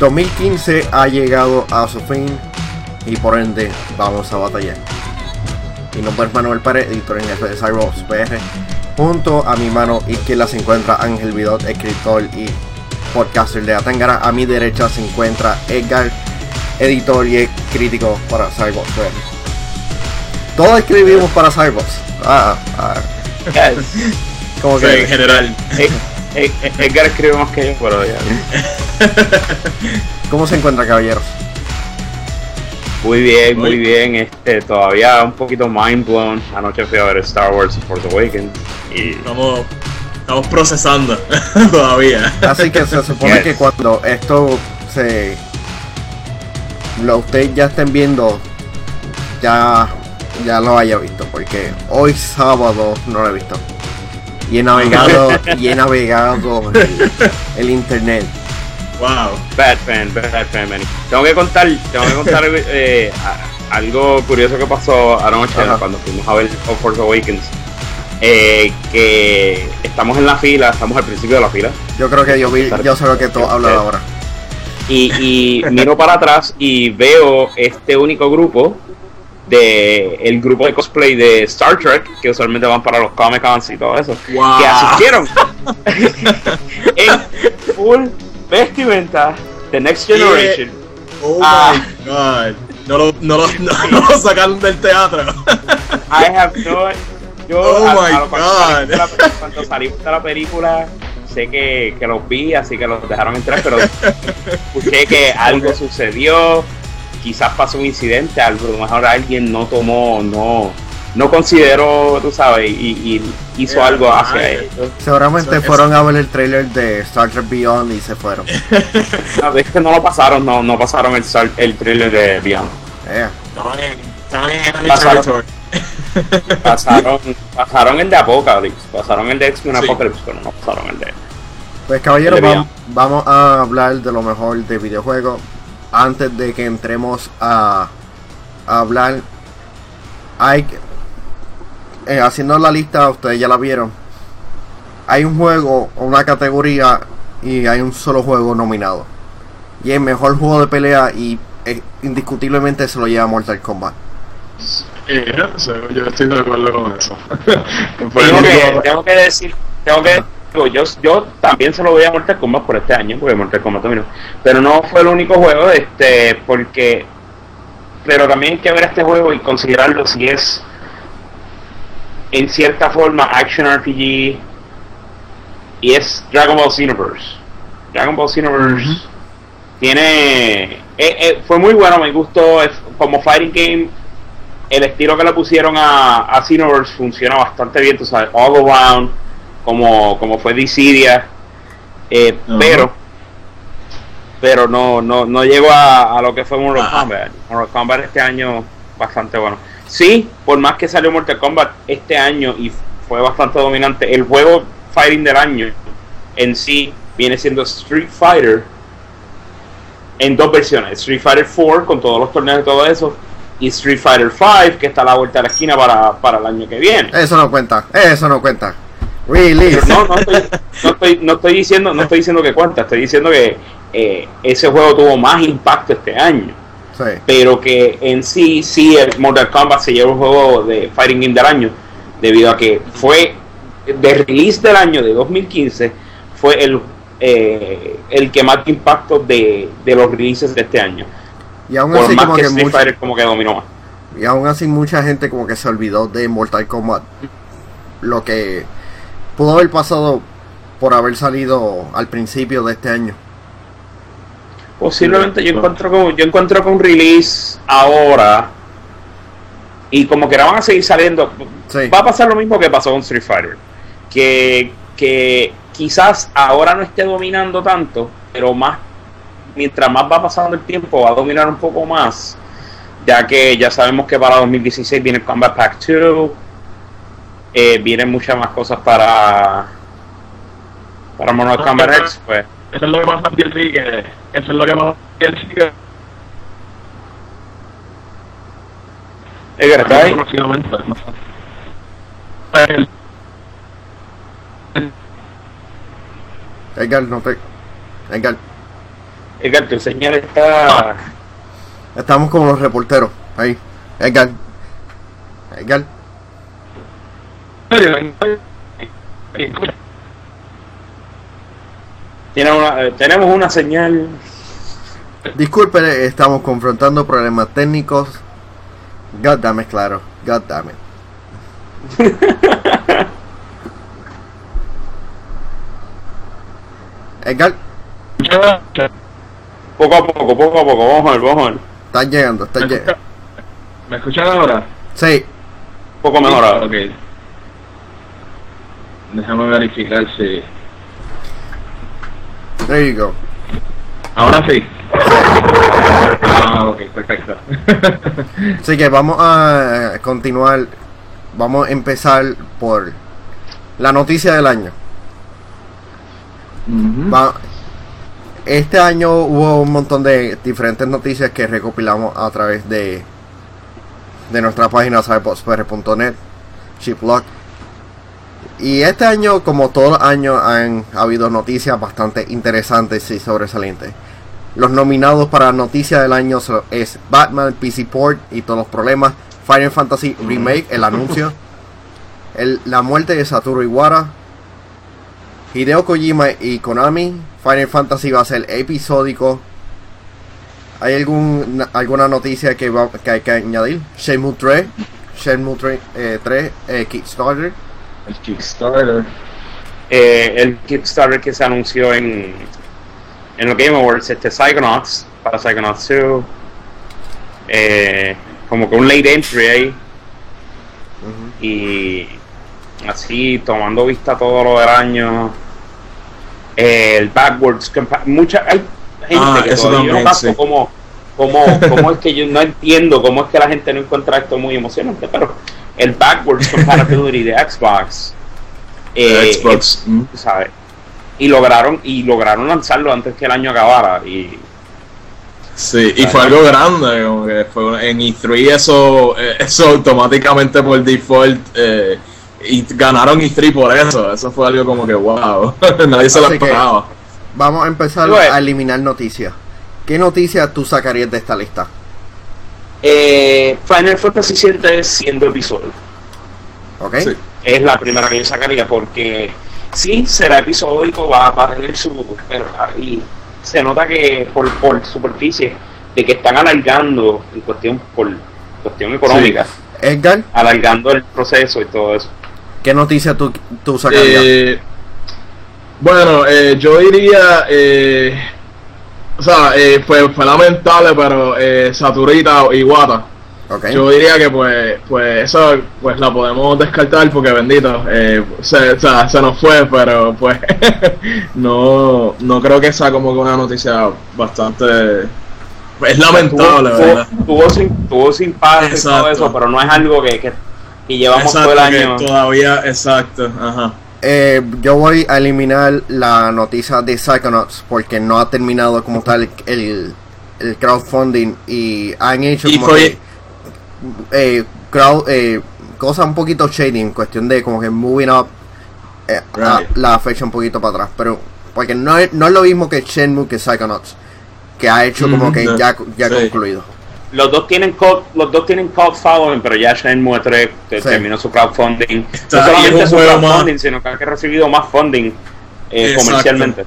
2015 ha llegado a su fin y por ende vamos a batallar. Mi nombre es Manuel Pérez, editor en jefe de Cyberbox PR. Junto a mi mano izquierda se encuentra Ángel Vidot, escritor y podcaster de Atangara. A mi derecha se encuentra Edgar, editor y crítico para Cyberbox PR. Todos escribimos para Cyberbox. Ah, ah. Como que en general. Edgar escribe más que yo, pero ya. ¿Cómo se encuentra, caballeros? Muy bien, muy bien. Este, todavía un poquito mind blown. Anoche fui a ver Star Wars Force Awakens y estamos, estamos procesando todavía. Así que se supone que cuando esto se lo ustedes ya estén viendo ya ya lo haya visto porque hoy sábado no lo he visto y he navegado y he navegado el internet Wow. Bad fan, bad fan, man. Tengo que contar, tengo que contar eh, algo curioso que pasó anoche cuando fuimos a ver Force Awakens. Eh, que estamos en la fila, estamos al principio de la fila. Yo creo que yo vi, yo sé lo que tú hablas ahora. Y, y miro para atrás y veo este único grupo de el grupo de cosplay de Star Trek que usualmente van para los Comic Cons y todo eso que asistieron en full vestimenta The Next Generation. Oh ah. my god. No lo, no, lo, no, lo sacaron del teatro. I have no. Yo, oh my god. Cuando salimos de la película, sé que, que los vi, así que los dejaron entrar, pero escuché que algo sucedió. Quizás pasó un incidente, a lo mejor alguien no tomó, no no considero, tú sabes, y, hizo algo hacia esto. Seguramente fueron a ver el trailer de Star Trek Beyond y se fueron. a veces que no lo pasaron, no, no pasaron el, el trailer de Beyond. Pasaron, pasaron, pasaron, el de Apocalypse, pasaron el de X-Men Apocalypse, pero no pasaron el de. Pues caballeros, vamos, vamos a hablar de lo mejor de videojuegos. Antes de que entremos a, a hablar, hay eh, haciendo la lista, ustedes ya la vieron. Hay un juego, una categoría y hay un solo juego nominado. Y el mejor juego de pelea y eh, indiscutiblemente se lo lleva Mortal Kombat. yo estoy de acuerdo con eso. tengo, que, decir, tengo que yo, yo también se lo voy a Mortal Kombat por este año, porque Mortal Kombat terminó. Pero no fue el único juego, este, porque. Pero también hay que ver este juego y considerarlo si es en cierta forma action RPG y es Dragon Ball Xenoverse. Dragon Ball Xenoverse tiene eh, eh, fue muy bueno, me gustó como fighting game. El estilo que le pusieron a, a Xenoverse funciona bastante bien, tú sabes, all around, como, como fue Dissidia, eh, pero pero no, no, no llegó a, a lo que fue Mortal Kombat. Mortal Kombat este año bastante bueno. Sí, por más que salió Mortal Kombat este año y fue bastante dominante, el juego Fighting del año en sí viene siendo Street Fighter en dos versiones, Street Fighter 4 con todos los torneos y todo eso, y Street Fighter 5 que está a la vuelta de la esquina para, el año que viene. Eso no cuenta, eso no cuenta. Really? no, no estoy, no, estoy, diciendo, no estoy diciendo que cuenta, estoy diciendo que eh, ese juego tuvo más impacto este año. Pero que en sí, sí, el Mortal Kombat se lleva un juego de Fighting Game del año, debido a que fue de release del año de 2015, fue el, eh, el que más impacto de, de los releases de este año. Y aún así, como que, Street como que dominó más. Y aún así, mucha gente como que se olvidó de Mortal Kombat. Lo que pudo haber pasado por haber salido al principio de este año. Posiblemente yo encuentro con, yo encuentro con un release ahora y como que van a seguir saliendo, va a pasar lo mismo que pasó con Street Fighter, que, que quizás ahora no esté dominando tanto, pero más mientras más va pasando el tiempo va a dominar un poco más, ya que ya sabemos que para 2016 viene Combat Pack 2 eh, vienen muchas más cosas para para Mortal Kombat X, pues. Eso es lo que pasa que eso es lo que DLC. que- Edgar, ¿estás ahí? próximamente. Edgar, no te. Edgar, Edgar, tu señal está... estamos como los reporteros. Ahí. Edgar. Edgar. Tiene una, eh, tenemos una señal... Disculpen, estamos confrontando problemas técnicos. God damn it, claro. God damn it. Edgar, Poco a poco, poco a poco, vamos a ver, vamos a ver. estás llegando, estás ¿Me llegando. ¿Me escuchan ahora? Sí, Poco mejor ahora. Ok. Déjame verificar si. There you go. Ahora sí. Ah, ok, perfecto. Así que vamos a continuar. Vamos a empezar por la noticia del año. Va- este año hubo un montón de diferentes noticias que recopilamos a través de de nuestra página cyberpodspr.net, Shiplock. Y este año, como todos los años, han habido noticias bastante interesantes y sobresalientes. Los nominados para noticia del año es Batman, PC Port y todos los problemas, Final Fantasy Remake, el anuncio, el- la muerte de Satoru Iwata, Hideo Kojima y Konami, Final Fantasy va a ser episódico. ¿Hay algún, alguna noticia que, va, que hay que añadir? Shenmue 3, Shenmue 3, eh, 3 eh, Kickstarter. El Kickstarter. Eh, el Kickstarter que se anunció en, en los Game Awards, este Psychonauts, para Psychonauts 2. Eh, como que un late entry ahí. Y así, tomando vista todo lo del año. Eh, el Backwards mucha Hay gente Ah, que todavía no sí. Cómo, cómo, es que yo no entiendo cómo es que la gente no encuentra esto muy emocionante, pero el Backwards Compatibility de Xbox. eh, Xbox. mm. tú sabes y lograron y lograron lanzarlo antes que el año acabara y Sí, y fue algo grande, como que fue en E3 eso, eh, eso automáticamente por default eh, y ganaron E3 por eso, eso fue algo como que wow, nadie se lo Así esperaba. Vamos a empezar Bueno. a eliminar noticias. ¿Qué noticias tú sacarías de esta lista? eh, Final Fantasy VII siendo episodio ¿Ok? Sí. es la primera que yo sacaría porque sí será episódico va, va a tener su pero, ah, y se nota que por, por superficie de que están alargando en cuestión por cuestión económica Edgar, alargando el proceso y todo eso ¿qué noticia tú, tú sacarías? Eh, bueno, eh, yo diría, eh, o sea, eh, fue, fue lamentable, pero eh, Saturita y ¿Ok? yo diría que pues, pues eso pues la podemos descartar porque bendito, eh, se, o sea, se nos fue, pero pues no, no creo que sea como que una noticia bastante, es lamentable, tuvo, ¿verdad? tuvo, tuvo sin, tuvo sin paz y todo eso, pero no es algo que, que, que llevamos Exacto, todo el que año. todavía, exacto, ajá. Eh, yo voy a eliminar la noticia de Psychonauts porque no ha terminado como tal el, el crowdfunding y han hecho Y como que, eh, crowd, eh, cosas un poquito shady en cuestión de como que moving up eh, a- la fecha un poquito para atrás pero porque no es, no es lo mismo que Shenmue que Psychonauts que ha hecho como que ya, ya sí. concluido Los dos tienen los dos tienen following, pero ya Shenmue 3 te- Sí. terminó su crowdfunding. Está- no solamente su crowdfunding, más- sino que ha recibido más funding eh, comercialmente.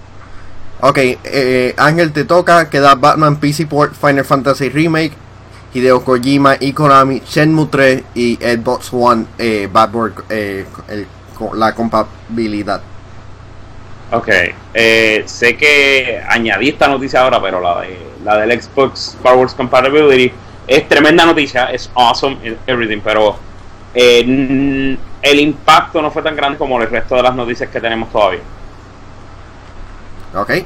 Ok, eh, Ángel te toca, queda Batman PC Port, Final Fantasy Remake, Hideo Kojima y Konami, Shenmue 3 y Xbox One, eh, Backward, eh, el- co- la compatibilidad. Ok, eh, sé que añadí esta noticia ahora, pero la, de, la del Xbox Backwards Compatibility es tremenda noticia, es awesome, es everything, pero eh, el impacto no fue tan grande como el resto de las noticias que tenemos todavía. Ok. Eh,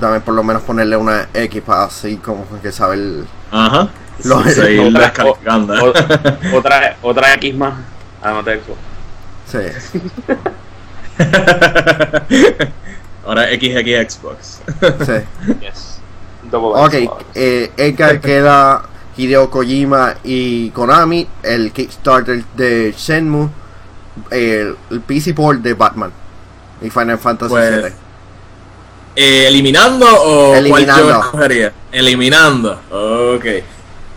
Dame por lo menos ponerle una X para así como que saber. Ajá. Lo- Seguir Otra- o- otra, otra X más. Además de eso. Sí. Ahora XX Xbox. sí. Yes. Ok, Xbox. eh, Edgar queda Hideo Kojima y Konami, el Kickstarter de Shenmue, el, el PC port de Batman y Final Fantasy Pues, VII. Eh, ¿Eliminando o Eliminando. cuál yo escogería? Eliminando. Ok.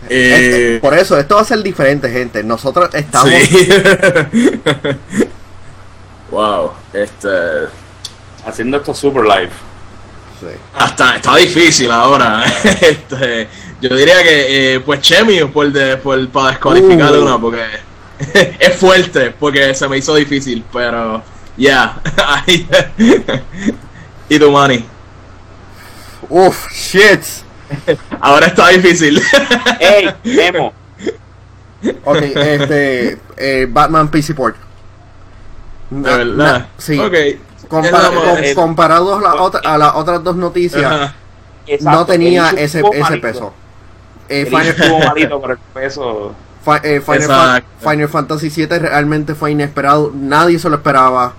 Eh, por eso, esto va a ser diferente, gente. Nosotros estamos. sí. wow. Este. Haciendo esto super live. Sí. Hasta está difícil ahora. Este, yo diría que, eh, pues Chemi, por, de, por para descualificar Uh. una, porque es fuerte, porque se me hizo difícil, pero ya. ahí- y tu money. Uf, shit. Ahora está difícil. ¡Ey! Memo. Ok, este. eh, Batman PC port. Na- verdad. na- sí. Ok. Compara- Ya vamos, com- eh, comparados a, la otra- a las otras dos noticias, ajá. No tenía ese, ese peso. Eh, Final, pero el peso. Eh, Final, Fantasy VII realmente fue inesperado. Nadie se lo esperaba.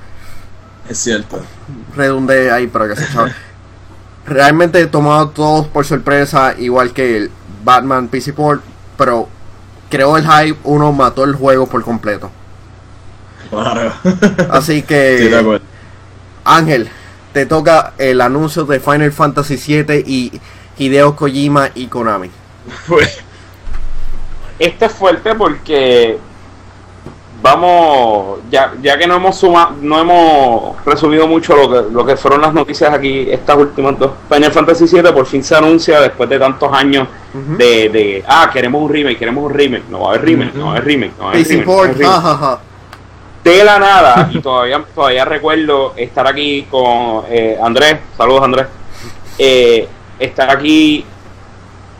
Es cierto. redundé ahí, pero que se. Realmente tomado a todos por sorpresa, igual que el Batman PC Port, pero creó el hype, uno mató el juego por completo. Claro. Así Sí, de que, acuerdo. Ángel, te toca el anuncio de Final Fantasy VII y Hideo Kojima y Konami. Pues, Este es fuerte porque vamos, ya, ya que no hemos suma, no hemos resumido mucho lo que, lo que fueron las noticias aquí, estas últimas dos. Final Fantasy VII por fin se anuncia después de tantos años de, de, ah, queremos un remake, queremos un remake, no va a haber remake, no va a haber remake, no va a haber remake. no de la nada y todavía todavía recuerdo estar aquí con eh, Andrés saludos Andrés. Eh, estar aquí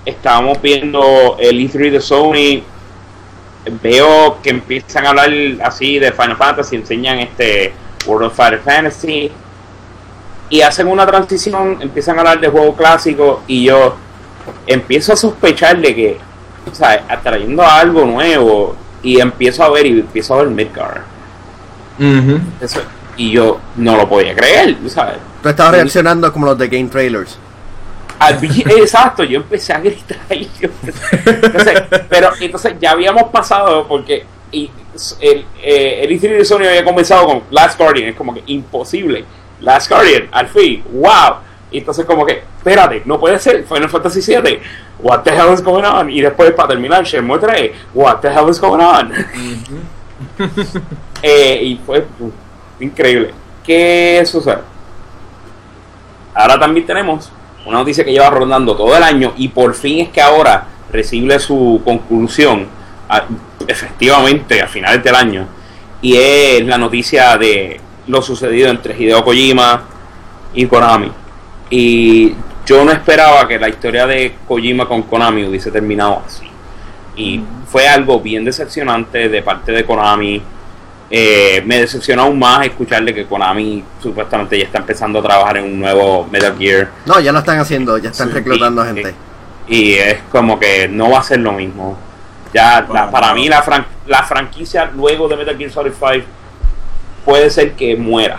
estábamos viendo el E3 de Sony veo que empiezan a hablar así de Final Fantasy enseñan este World of Final Fantasy y hacen una transición empiezan a hablar de juegos clásicos y yo empiezo a sospechar de que o sea, atrayendo algo nuevo y empiezo a ver y empiezo a ver Midgar eso- y yo no lo podía creer, ¿sabes? Tú estabas reaccionando como los de Game Trailers. Exacto, yo empecé a gritar y yo empecé- entonces, pero entonces ya habíamos pasado porque y, el, eh, el E3 de Sony había comenzado con Last Guardian, es como que imposible. Last Guardian, al fin, wow. Y entonces como que, espérate, no puede ser Final Fantasy VII. What the hell is going on? Y después para terminar, Shenmue 3. What the hell is going on? Eh, y fue uh, increíble. ¿Qué sucede? Ahora también tenemos una noticia que lleva rondando todo el año y por fin es que ahora recibe su conclusión a- efectivamente a finales del año y es la noticia de lo sucedido entre Hideo Kojima y Konami. Y yo no esperaba que la historia de Kojima con Konami hubiese terminado así. Y fue algo bien decepcionante de parte de Konami eh, me decepciona aún más escucharle que Konami supuestamente ya está empezando a trabajar en un nuevo Metal Gear No, ya lo están haciendo, ya están Sí. reclutando Y- gente. y es como que no va a ser lo mismo. Ya, la- para mí la, fran- la franquicia luego de Metal Gear Solid 5 puede ser que muera.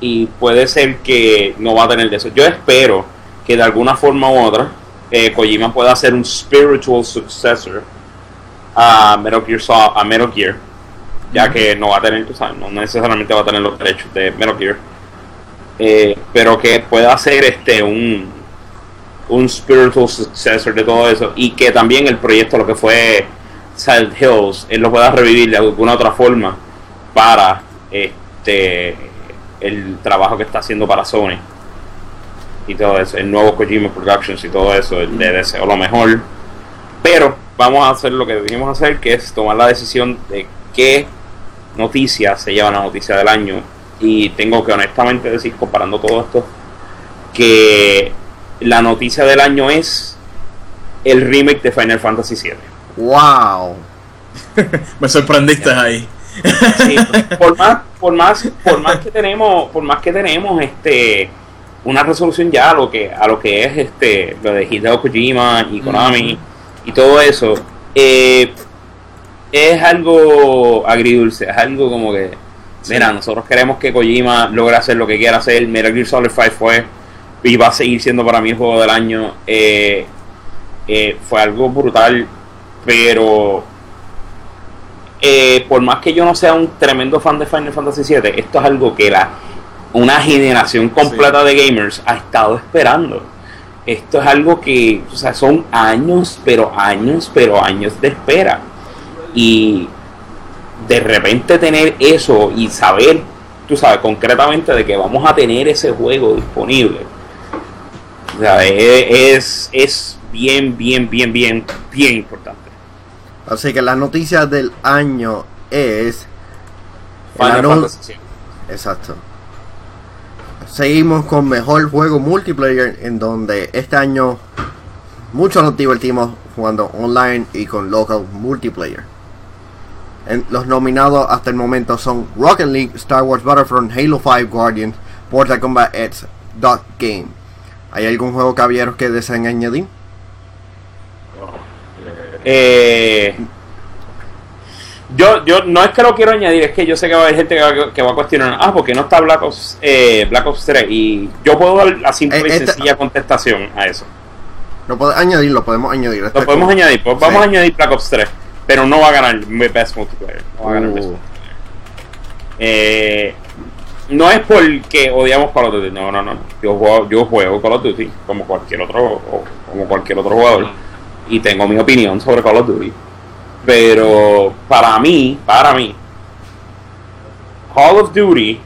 Y puede ser que no va a tener de eso. Yo espero que de alguna forma u otra eh, Kojima pueda hacer un spiritual successor a Metal Gear, Sol- a Metal Gear ya que no va a tener, o sea, no necesariamente va a tener los derechos de Metal Gear, eh, pero que pueda hacer este un un spiritual successor de todo eso y que también el proyecto lo que fue Silent Hills él lo pueda revivir de alguna otra forma para este el trabajo que está haciendo para Sony y todo eso el nuevo Kojima Productions y todo eso le deseo lo mejor. Pero vamos a hacer lo que debimos hacer que es tomar la decisión de qué noticia se lleva la noticia del año y tengo que honestamente decir comparando todo esto que la noticia del año es el remake de Final Fantasy VII. ¡Wow! Me sorprendiste ahí. Sí, por más, por más, por más que tenemos, por más que tenemos este una resolución ya a lo que a lo que es este lo de Hideo Kojima y Konami y todo eso eh, es algo agridulce es algo como que mira nosotros queremos que Kojima logre hacer lo que quiera hacer Metal Gear Solid 5 fue y va a seguir siendo para mí el juego del año eh, eh, fue algo brutal pero por más que yo no sea un tremendo fan de Final Fantasy VII esto es algo que la una generación completa de gamers ha estado esperando. Esto es algo que, o sea, son años, pero años, pero años de espera. Y de repente tener eso y saber, tú sabes, concretamente de que vamos a tener ese juego disponible. O sea, es, es bien, bien, bien, bien, bien importante. Así que la noticia del año es... Final Fantasy Exacto seguimos con mejor juego multiplayer en donde este año muchos nos divertimos jugando online y con local multiplayer. Los nominados hasta el momento son Rocket League, Star Wars Battlefront, Halo 5 Guardians, Mortal Kombat X, Dot Game. ¿Hay algún juego caballeros que deseen añadir? Eh, yo, yo no es que lo quiero añadir, es que yo sé que va a haber gente que va, a cuestionar, ah, porque no está Black Ops, eh, Black Ops 3 y yo puedo dar la simple y eh, sencilla contestación a eso. No puedo añadirlo, podemos añadir. Lo podemos añadir, pues vamos a añadir Black Ops 3, pero no va a ganar Best Multiplayer. No va a ganar Best uh. Multiplayer. Eh, no es porque odiamos Call of Duty, no, no, no. Yo juego, yo juego Call of Duty como cualquier otro, como cualquier otro jugador y tengo mi opinión sobre Call of Duty pero para mí, para mí, Call of Duty,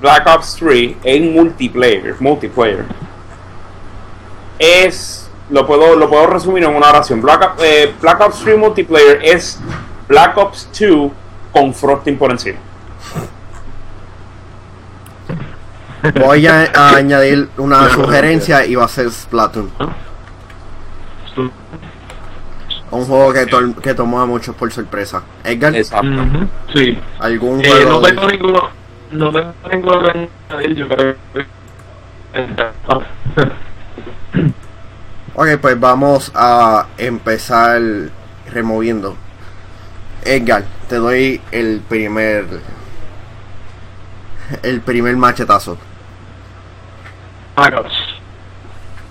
Black Ops 3 en multiplayer, multiplayer, es, lo puedo, lo puedo resumir en una oración. Black, eh, Black Ops 3 multiplayer es Black Ops 2 con frosting por encima. Voy a, añadir una sugerencia y va a ser Splatoon. Un juego que, que tomó a muchos por sorpresa. Edgar. Exacto. Sí. ¿Algún eh, juego? No tengo ninguno. No tengo ninguno yo creo Ok, pues vamos a empezar removiendo. Edgar, te doy el primer. El primer machetazo. Ah,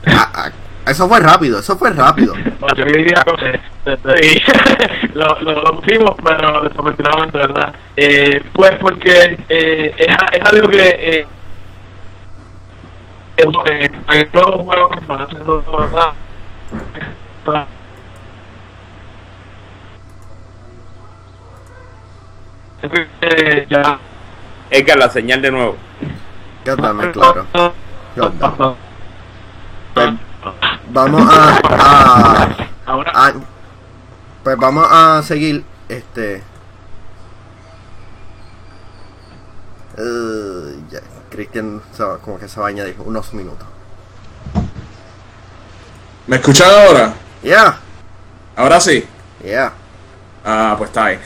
ah eso fue rápido, eso fue rápido. yo diría cosas. lo, lo, lo, pusimos, pero desafortunadamente, ¿verdad? Eh, pues porque eh, es, es algo que. Eh, que están haciendo, ¿verdad? Eh, ya. Edgar, la señal de nuevo. Ya está, claro. Ya vamos a, a, pues vamos a seguir este uh, ya, Cristian como que se va a añadir unos minutos ¿me escuchan ahora? ya ahora sí ya ah pues está ahí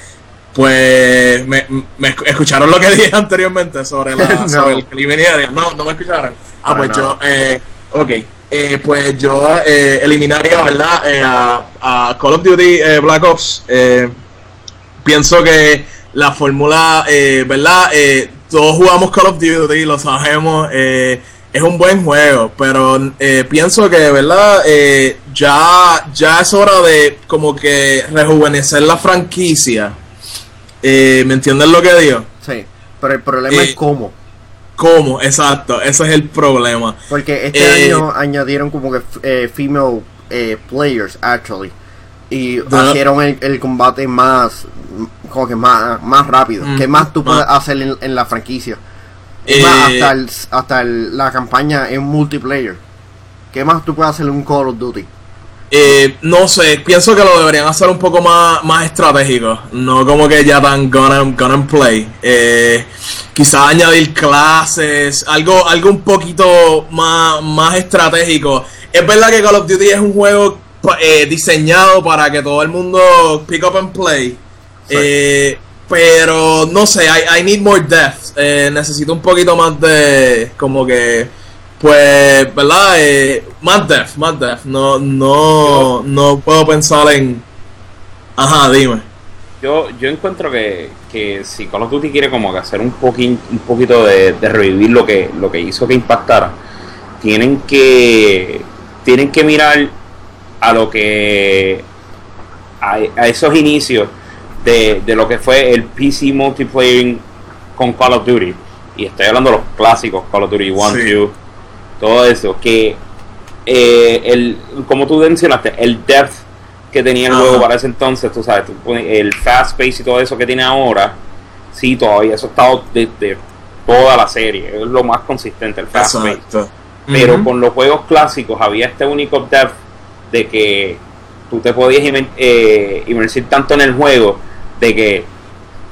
pues me, me, escucharon lo que dije anteriormente sobre, la, no. sobre el no, no me escucharon ah pues yo eh, ok eh, pues yo eh, eliminaría, ¿verdad? Eh, a, Call of Duty Black Ops. pienso que la fórmula, ¿verdad? Todos jugamos Call of Duty, lo sabemos. es un buen juego, pero pienso que, ¿verdad? ya, ya es hora de como que rejuvenecer la franquicia. ¿Me entienden lo que digo? Sí, pero el problema es cómo. ¿Cómo? Exacto, ese es el problema. Porque este eh, año añadieron como que eh, female eh, players, actually. Y hicieron el, combate más, como que más, más rápido. ¿Qué más tú puedes hacer en, la franquicia? hasta, hasta la campaña en multiplayer. ¿Qué más tú puedes hacer en un Call of Duty? Eh, no sé, pienso que lo deberían hacer un poco más, más estratégico, no como que ya tan gonna, and play. Eh, quizás añadir clases, algo, algo un poquito más, más estratégico. Es verdad que Call of Duty es un juego eh, diseñado para que todo el mundo pick up and play. pero no sé, I, I need more depth. Eh, necesito un poquito más de. Como que. Pues, ¿verdad? Eh, más depth, más depth. No, no, no puedo pensar en. Ajá, dime. Yo, yo encuentro que, que si Call of Duty quiere como que hacer un, poquín, un poquito de, de revivir lo que, lo que hizo que impactara, tienen que tienen que mirar a lo que a, a esos inicios de, de, lo que fue el PC multiplayer con Call of Duty. Y estoy hablando de los clásicos Call of Duty 1, 2 todo eso que eh, el como tú mencionaste el depth que tenía el juego para ese entonces tú sabes el fast pace y todo eso que tiene ahora sí todavía eso ha estado desde toda la serie es lo más consistente el fast pace. Pero con los juegos clásicos había este único depth de que tú te podías eh, inmersir tanto en el juego de que,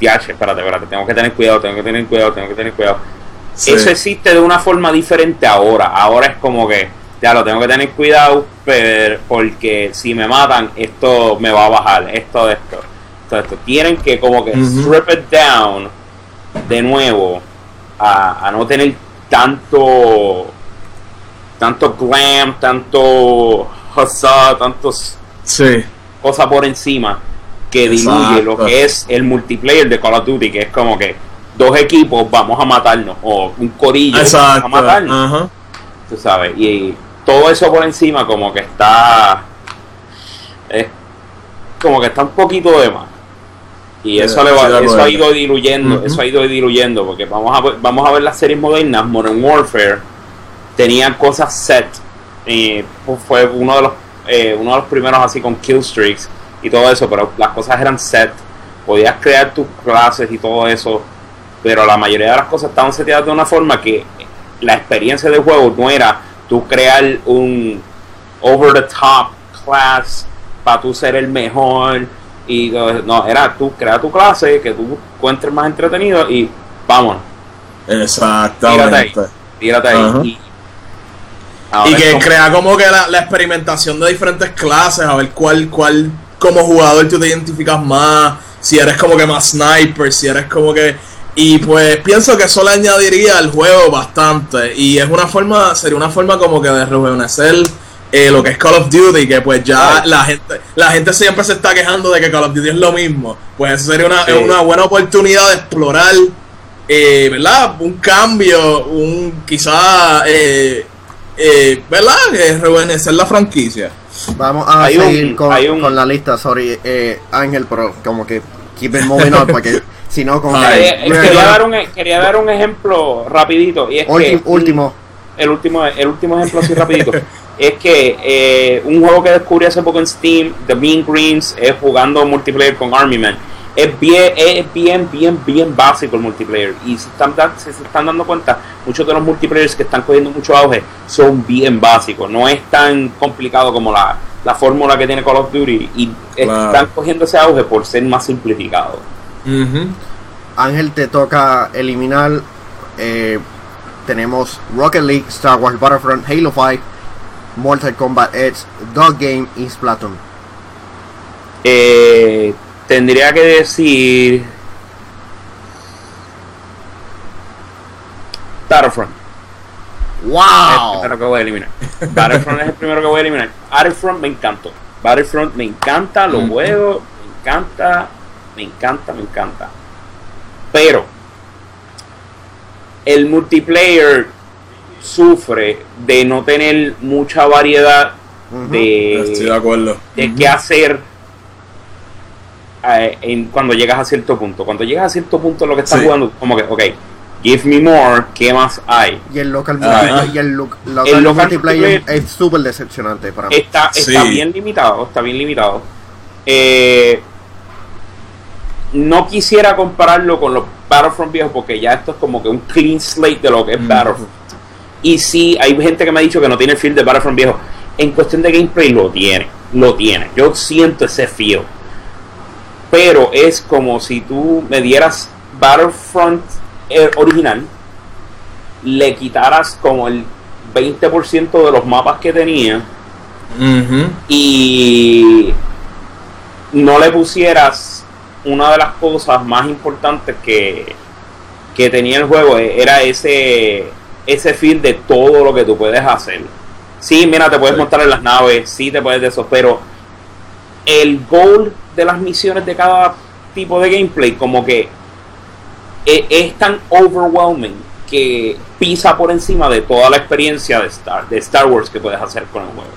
espérate, espérate, tengo que tener cuidado, tengo que tener cuidado, tengo que tener cuidado. Eso existe de una forma diferente ahora. Ahora es como que, ya lo tengo que tener cuidado, pero porque si me matan, esto me va a bajar, esto, esto. esto. Tienen que como que strip it down de nuevo a, a no tener tanto tanto glam, tanto huzzah, tantos sí. cosas por encima que diluye lo que es el multiplayer de Call of Duty, que es como que dos equipos vamos a matarnos, o un corillo vamos a matarnos. Tú sabes, y todo eso por encima como que está es como que está un poquito de más. Y eso, le va, eso ha ido diluyendo, eso ha ido diluyendo, porque vamos a ver, vamos a ver las series modernas, Modern Warfare, tenía cosas set. Y pues, fue uno de los eh, uno de los primeros así con kill streaks y todo eso, pero las cosas eran set. Podías crear tus clases y todo eso, pero la mayoría de las cosas estaban seteadas de una forma que la experiencia del juego no era tú crear un over the top class para tú ser el mejor y no, era tú crear tu clase que tú encuentres más entretenido y vámonos. Exactamente. Tírate ahí. y que crea como que la, experimentación de diferentes clases, a ver cuál, cuál como jugador tú te identificas más, si eres como que más sniper, si eres como que... Y pues pienso que eso le añadiría al juego bastante. Y es una forma, sería una forma como que de rejuvenecer eh, lo que es Call of Duty, que pues ya la gente la gente siempre se está quejando de que Call of Duty es lo mismo. Pues eso sería una, una buena oportunidad de explorar, eh, ¿verdad? Un cambio, un quizá eh, eh, ¿verdad? Es rejuvenecer la franquicia. Vamos a seguir con, la lista, sorry, eh, Ángel, pero como que keep it moving on, porque si no, como eh, quería, dar un, quería dar un ejemplo rapidito, y es que, último. El último, el último ejemplo así rapidito. es que eh, un juego que descubrí hace poco en Steam, The Mean Greens, es jugando multiplayer con Army Man es bien, es bien, bien, bien básico el multiplayer. Y si están, se están dando cuenta, muchos de los multiplayers que están cogiendo mucho auge son bien básicos. No es tan complicado como la, la fórmula que tiene Call of Duty. Y están cogiendo ese auge por ser más simplificado. Ángel, te toca eliminar. Eh, tenemos Rocket League, Star Wars Battlefront, Halo 5, Mortal Kombat Edge, Dog Game y Splatoon. Eh tendría que decir Battlefront. ¡Wow! Es el primero que voy a eliminar. Battlefront es el primero que voy a eliminar. Battlefront me encantó. Battlefront me encanta, lo juego, me encanta, me encanta, me encanta. Pero el multiplayer sufre de no tener mucha variedad de, Estoy de, acuerdo. de qué hacer eh, en, cuando llegas a cierto punto. Cuando llegas a cierto punto lo que estás jugando, como que, ok, give me more, ¿qué más hay? Y el local, multiplayer, y el, local multiplayer, es súper decepcionante para mí. Está, está bien limitado, está bien limitado. Eh, no quisiera compararlo con los Battlefront viejos porque ya esto es como que un clean slate de lo que es Battlefront. Y sí, hay gente que me ha dicho que no tiene el feel de Battlefront viejo. En cuestión de gameplay lo tiene, lo tiene. Yo siento ese feel pero es como si tú me dieras Battlefront eh, original, le quitaras como el 20% de los mapas que tenía y no le pusieras una de las cosas más importantes que, que tenía el juego era ese, ese feel de todo lo que tú puedes hacer. Sí, mira, te puedes montar en las naves, sí te puedes de eso, pero el goal de las misiones de cada tipo de gameplay como que es, es tan overwhelming que pisa por encima de toda la experiencia de Star, de Star Wars que puedes hacer con el juego.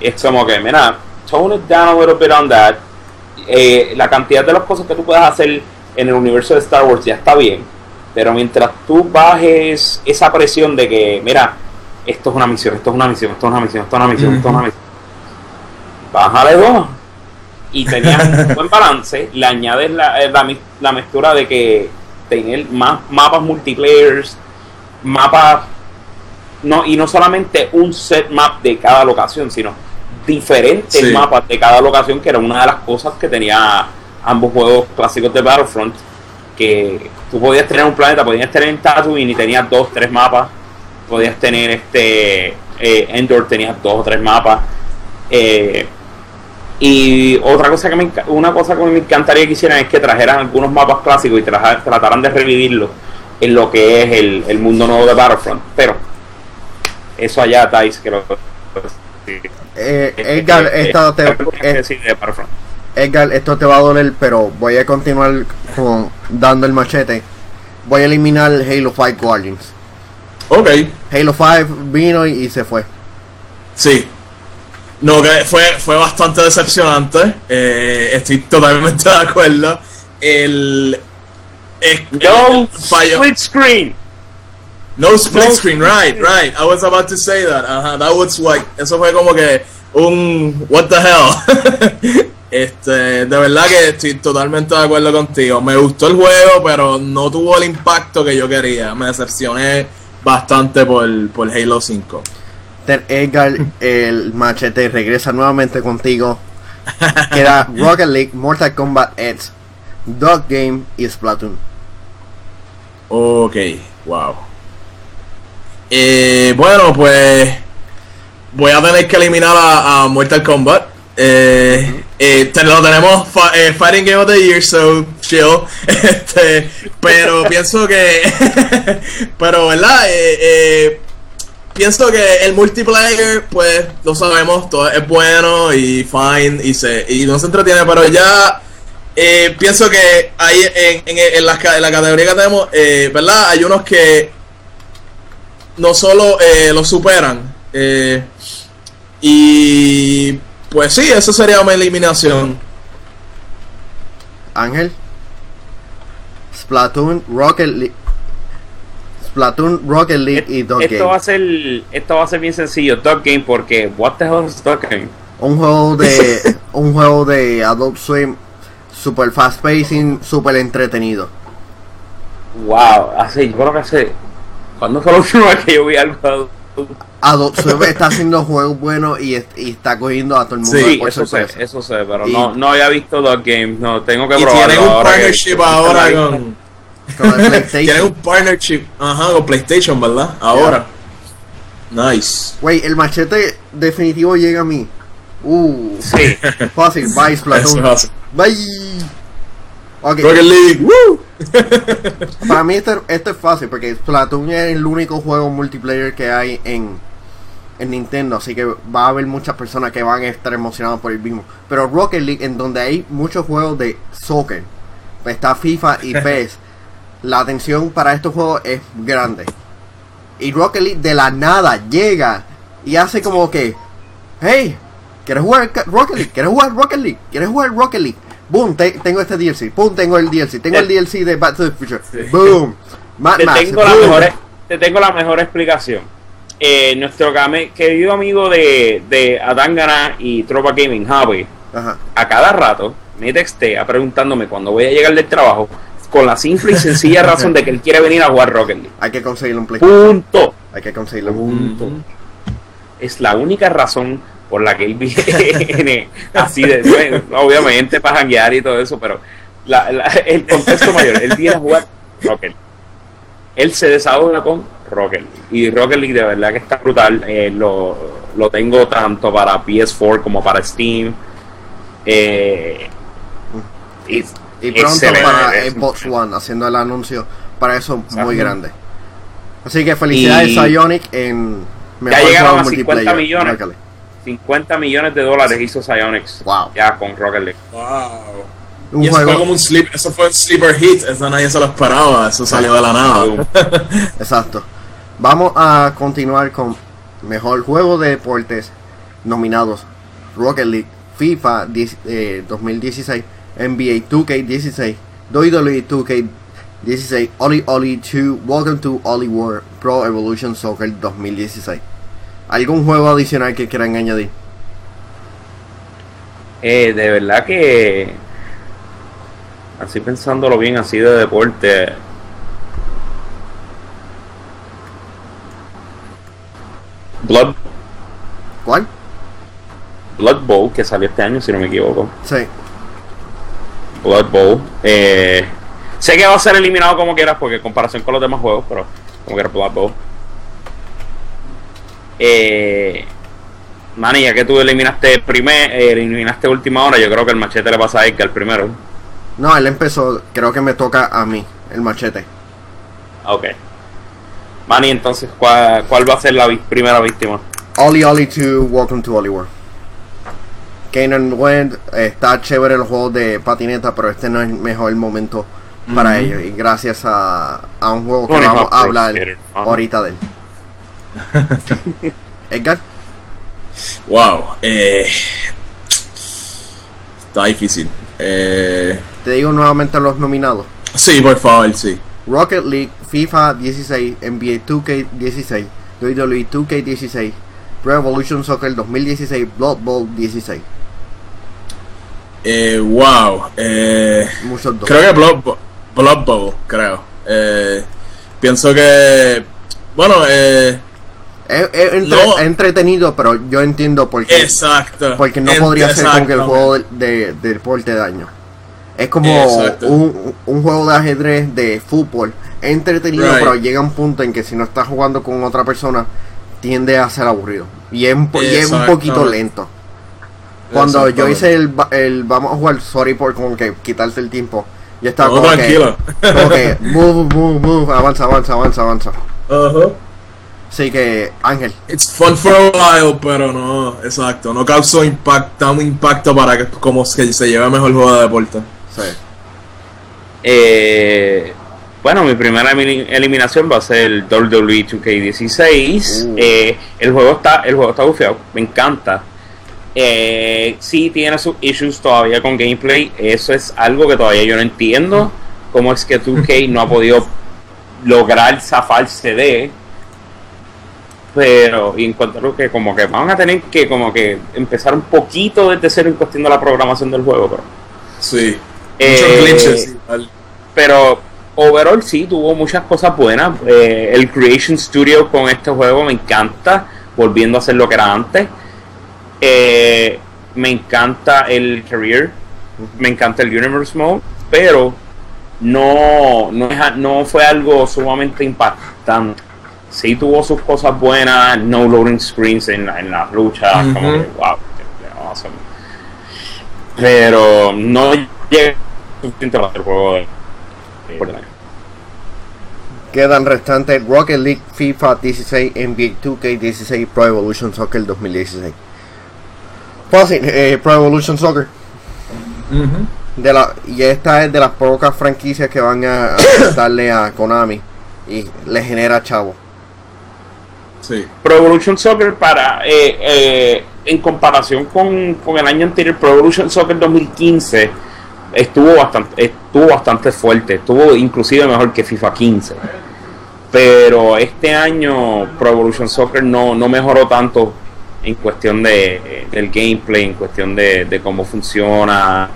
Es como que, mira, tone it down a little bit on that. Eh, la cantidad de las cosas que tú puedes hacer en el universo de Star Wars ya está bien, pero mientras tú bajes esa presión de que, mira, esto es una misión, esto es una misión, esto es una misión, esto es una misión, esto es una misión, bájale dos. Y tenías un buen balance, le añades la, eh, la, la mezcla de que tener más mapas multiplayers, mapas no y no solamente un set map de cada locación, sino diferentes mapas de cada locación, que era una de las cosas que tenía ambos juegos clásicos de Battlefront, que tú podías tener un planeta, podías tener en Tatooine y tenías dos, tres mapas, podías tener este eh, Endor, tenías dos o tres mapas. Eh, y otra cosa que me una cosa que me encantaría que hicieran es que trajeran algunos mapas clásicos y trataran de revivirlos en lo que es el, el mundo nuevo de Battlefront. Pero eso allá, Thais, que lo eh, Edgar, esto te, Edgar, esto te va a doler, pero voy a continuar con, dando el machete. Voy a eliminar Halo 5 Guardians. Ok. Halo 5 vino y, se fue. Sí. No, que fue, fue bastante decepcionante. Eh, estoy totalmente de acuerdo. El. no split screen. No split screen, right, right. I was about to say that. Uh that was like, eso fue como que un what the hell. este, de verdad que estoy totalmente de acuerdo contigo. Me gustó el juego, pero no tuvo el impacto que yo quería. Me decepcioné bastante por, por Halo 5. Edgar, el machete regresa nuevamente contigo. Queda Rocket League, Mortal Kombat X, Dog Game y Splatoon. Ok, wow. Eh, bueno, pues voy a tener que eliminar a, Mortal Kombat. Eh, eh, lo tenemos Fighting Game of the Year, so chill. Este, pero pienso que, pero verdad, pienso que el multiplayer, pues lo sabemos, todo es bueno y fine y se y no se entretiene, pero ya pienso que hay en, en, la, en la categoría que tenemos, ¿verdad? Hay unos que no solo eh, lo superan. Eh, y pues sí, eso sería una eliminación. Ángel. Splatoon, Rocket League. Splatoon, Rocket League y Dog esto Va a ser, esto va a ser bien sencillo, Dog Game, porque what the hell is Dog Game? Un juego de un juego de Adult Swim super fast pacing, super entretenido. Wow, así, yo creo que hace ¿Cuándo fue la última vez que yo vi algo Adult Swim está haciendo juegos buenos y, y, está cogiendo a todo el mundo. Sí, eso sé, eso sé, pero no, no había visto Dog Games, no, tengo que probarlo. Y tienen un partnership ahora con, con el PlayStation. tienen un partnership, ajá, con PlayStation, ¿verdad? Ahora. Nice. Wey, el machete definitivo llega a mí. Uh, sí. Fácil, bye Splatoon. Bye. Okay. Rocket League. Woo. Para mí esto, esto, es fácil porque Splatoon es el único juego multiplayer que hay en, en Nintendo, así que va a haber muchas personas que van a estar emocionadas por el mismo. Pero Rocket League, en donde hay muchos juegos de soccer, está FIFA y PES, la atención para estos juegos es grande. Y Rocket League de la nada llega y hace como que, hey, ¿quieres jugar Rocket League? ¿Quieres jugar Rocket League? ¿Quieres jugar Rocket League? Boom, tengo este DLC. Boom, tengo el DLC. Tengo el DLC de Back to the Future. Boom. te, tengo La mejor, te tengo la mejor explicación. Eh, nuestro querido amigo de, de Adangana y Tropa Gaming, Javi, a cada rato me textea preguntándome cuando voy a llegar del trabajo con la simple y sencilla razón de que él quiere venir a jugar Rocket League. Hay que conseguirle un play. Punto. Hay que conseguirle un punto. Es la única razón por la que él viene así de obviamente para janguear y todo eso, pero el contexto mayor, él viene a jugar Rocket Él se desahoga con Rocket y Rocket League de verdad que está brutal. Eh, lo, lo, tengo tanto para PS4 como para Steam. Eh, y Y pronto para Xbox One, haciendo el anuncio para eso muy grande. Así que felicidades a Ionic en mejor ya llegaron a 50 millones. 50 millones de dólares hizo Psyonix. Wow. Ya con Rocket League. Wow. Un y eso fue como un sleep, eso fue un sleeper hit, eso nadie se lo esperaba, eso salió de la nada. Exacto. Vamos a continuar con mejor juego de deportes nominados Rocket League, FIFA 2016, NBA 2K16, WWE 2K16, Oli Oli 2, Welcome to Oli World Pro Evolution Soccer 2016. ¿Algún juego adicional que quieran añadir? Eh, de verdad que así pensándolo bien, así de deporte. Blood. ¿Cuál? Blood Bowl, que salió este año, si no me equivoco. Sí. Blood Bowl. Eh, sé que va a ser eliminado como quieras, porque en comparación con los demás juegos, pero como que Blood Bowl. Eh, Manny, ya que tú eliminaste primer, eh, eliminaste última hora, yo creo que el machete le pasa a que al primero. No, él empezó, creo que me toca a mí, el machete. Ok. Manny, entonces, ¿cuál, va a ser la primera víctima? Oli Oli 2, Welcome to World. Kanan Wend, está chévere el juego de patineta, pero este no es el mejor momento para ellos. Y gracias a, a un juego que vamos a hablar ahorita de él. Edgar. Wow. Eh, está difícil. Eh, Te digo nuevamente los nominados. Sí, por favor, sí. Rocket League, FIFA 16, NBA 2K16, WWE 2K16, Pro Evolution Soccer 2016, Blood Bowl 16. Eh, wow. Eh, Muchos. Creo que Blood, Blood Bowl, creo. Eh, pienso que. Bueno, eh es, entretenido, pero yo entiendo por qué. Exacto. Porque no podría ser como que el juego de, deporte de daño. Es como un, un, juego de ajedrez de fútbol. entretenido, pero llega un punto en que si no estás jugando con otra persona, tiende a ser aburrido. Y es, un poquito lento. Cuando yo hice el, el, vamos a jugar, sorry por como que quitarte el tiempo. Yo estaba como, tranquilo. Que, move, move, move, avanza, avanza, avanza, avanza. Así que, Ángel. It's fun for a while, pero no, exacto. No causó impacto, un impacto para que como que se lleve mejor el juego de deporte. Sí. Eh, bueno, mi primera eliminación va a ser el WWE 2K16. Uh. Eh, el juego está, el juego está bufeado, me encanta. Eh, sí tiene sus issues todavía con gameplay. Eso es algo que todavía yo no entiendo. Cómo es que 2K no ha podido lograr zafarse de pero y encuentro que como que van a tener que como que empezar un poquito desde cero en cuestión de la programación del juego pero sí. Eh, pero overall sí tuvo muchas cosas buenas. Eh, el Creation Studio con este juego me encanta volviendo a ser lo que era antes eh, me encanta el career me encanta el universe mode pero no no, no fue algo sumamente impactante sí tuvo sus cosas buenas, no loading screens en, en las luchas, como que, wow, awesome. Pero no llega suficiente para el juego de, Quedan restantes Rocket League, FIFA 16, NBA 2K16, Pro Evolution Soccer 2016. Fácil, eh, Pro Evolution Soccer. de la, y esta es de las pocas franquicias que van a, a darle a Konami y le genera chavo. Pro Evolution Soccer para eh, eh, en comparación con, el año anterior, Pro Evolution Soccer 2015 estuvo bastante, estuvo bastante fuerte, estuvo inclusive mejor que FIFA 15. Pero este año Pro Evolution Soccer no, no mejoró tanto en cuestión de del gameplay, en cuestión de, cómo funciona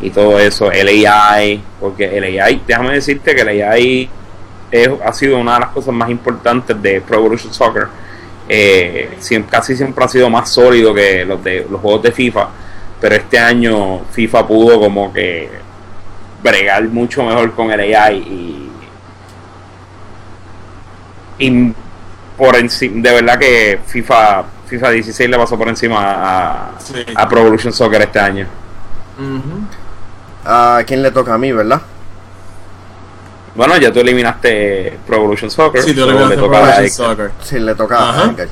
y todo eso, el AI, porque el AI, déjame decirte que el AI ha sido una de las cosas más importantes de Pro Evolution Soccer. Eh, casi siempre ha sido más sólido que los de los juegos de FIFA, pero este año FIFA pudo como que bregar mucho mejor con el AI y, y por encima, de verdad que FIFA FIFA 16 le pasó por encima a, a Pro Evolution Soccer este año. ¿A quién le toca a mí, verdad? Bueno, ya tú eliminaste Pro Evolution Soccer. Sí, tú eliminaste le Pro Evolution. Soccer. Sí, le toca Ajá. a Edgar.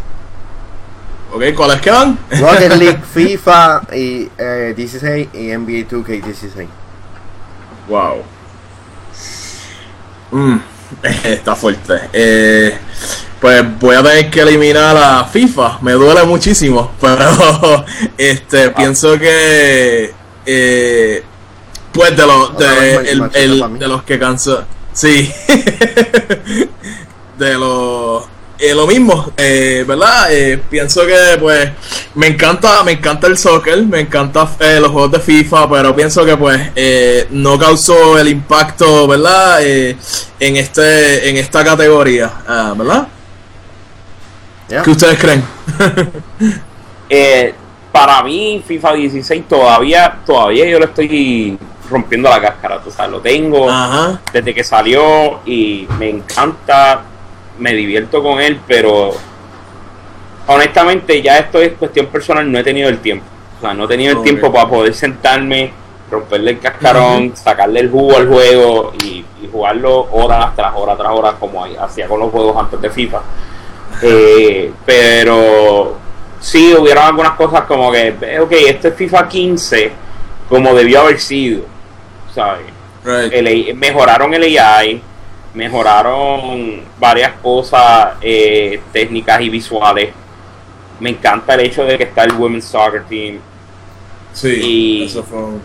Ok, ¿cuáles quedan? Rocket League, FIFA y eh, 16 y NBA 2K 16. Wow. Mm, está fuerte. Eh, pues voy a tener que eliminar a FIFA. Me duele muchísimo. Pero este pienso que eh, pues de los el- el- de los que cansó. Sí. de los eh, lo mismo, eh, ¿verdad? Eh, pienso que pues me encanta, me encanta el soccer, me encanta eh, los juegos de FIFA, pero pienso que pues no causó el impacto, ¿verdad? En este, en esta categoría, ah, ¿verdad? ¿Qué ustedes creen? Para mí, FIFA 16 todavía, todavía yo le estoy rompiendo la cáscara, tú sabes, lo tengo Ajá. desde que salió y me encanta, me divierto con él, pero honestamente ya esto es cuestión personal, no he tenido el tiempo. O sea, no he tenido el tiempo para poder sentarme, romperle el cascarón, sacarle el jugo al juego y, y jugarlo horas tras horas tras horas como hacía con los juegos antes de FIFA. Eh, pero sí, hubieron algunas cosas como que, ok, este es FIFA 15 como debió haber sido, ¿sabes? Right. el AI mejoraron el AI, mejoraron varias cosas eh, técnicas y visuales. Me encanta el hecho de que está el Women's Soccer Team sí, y- eso fue un-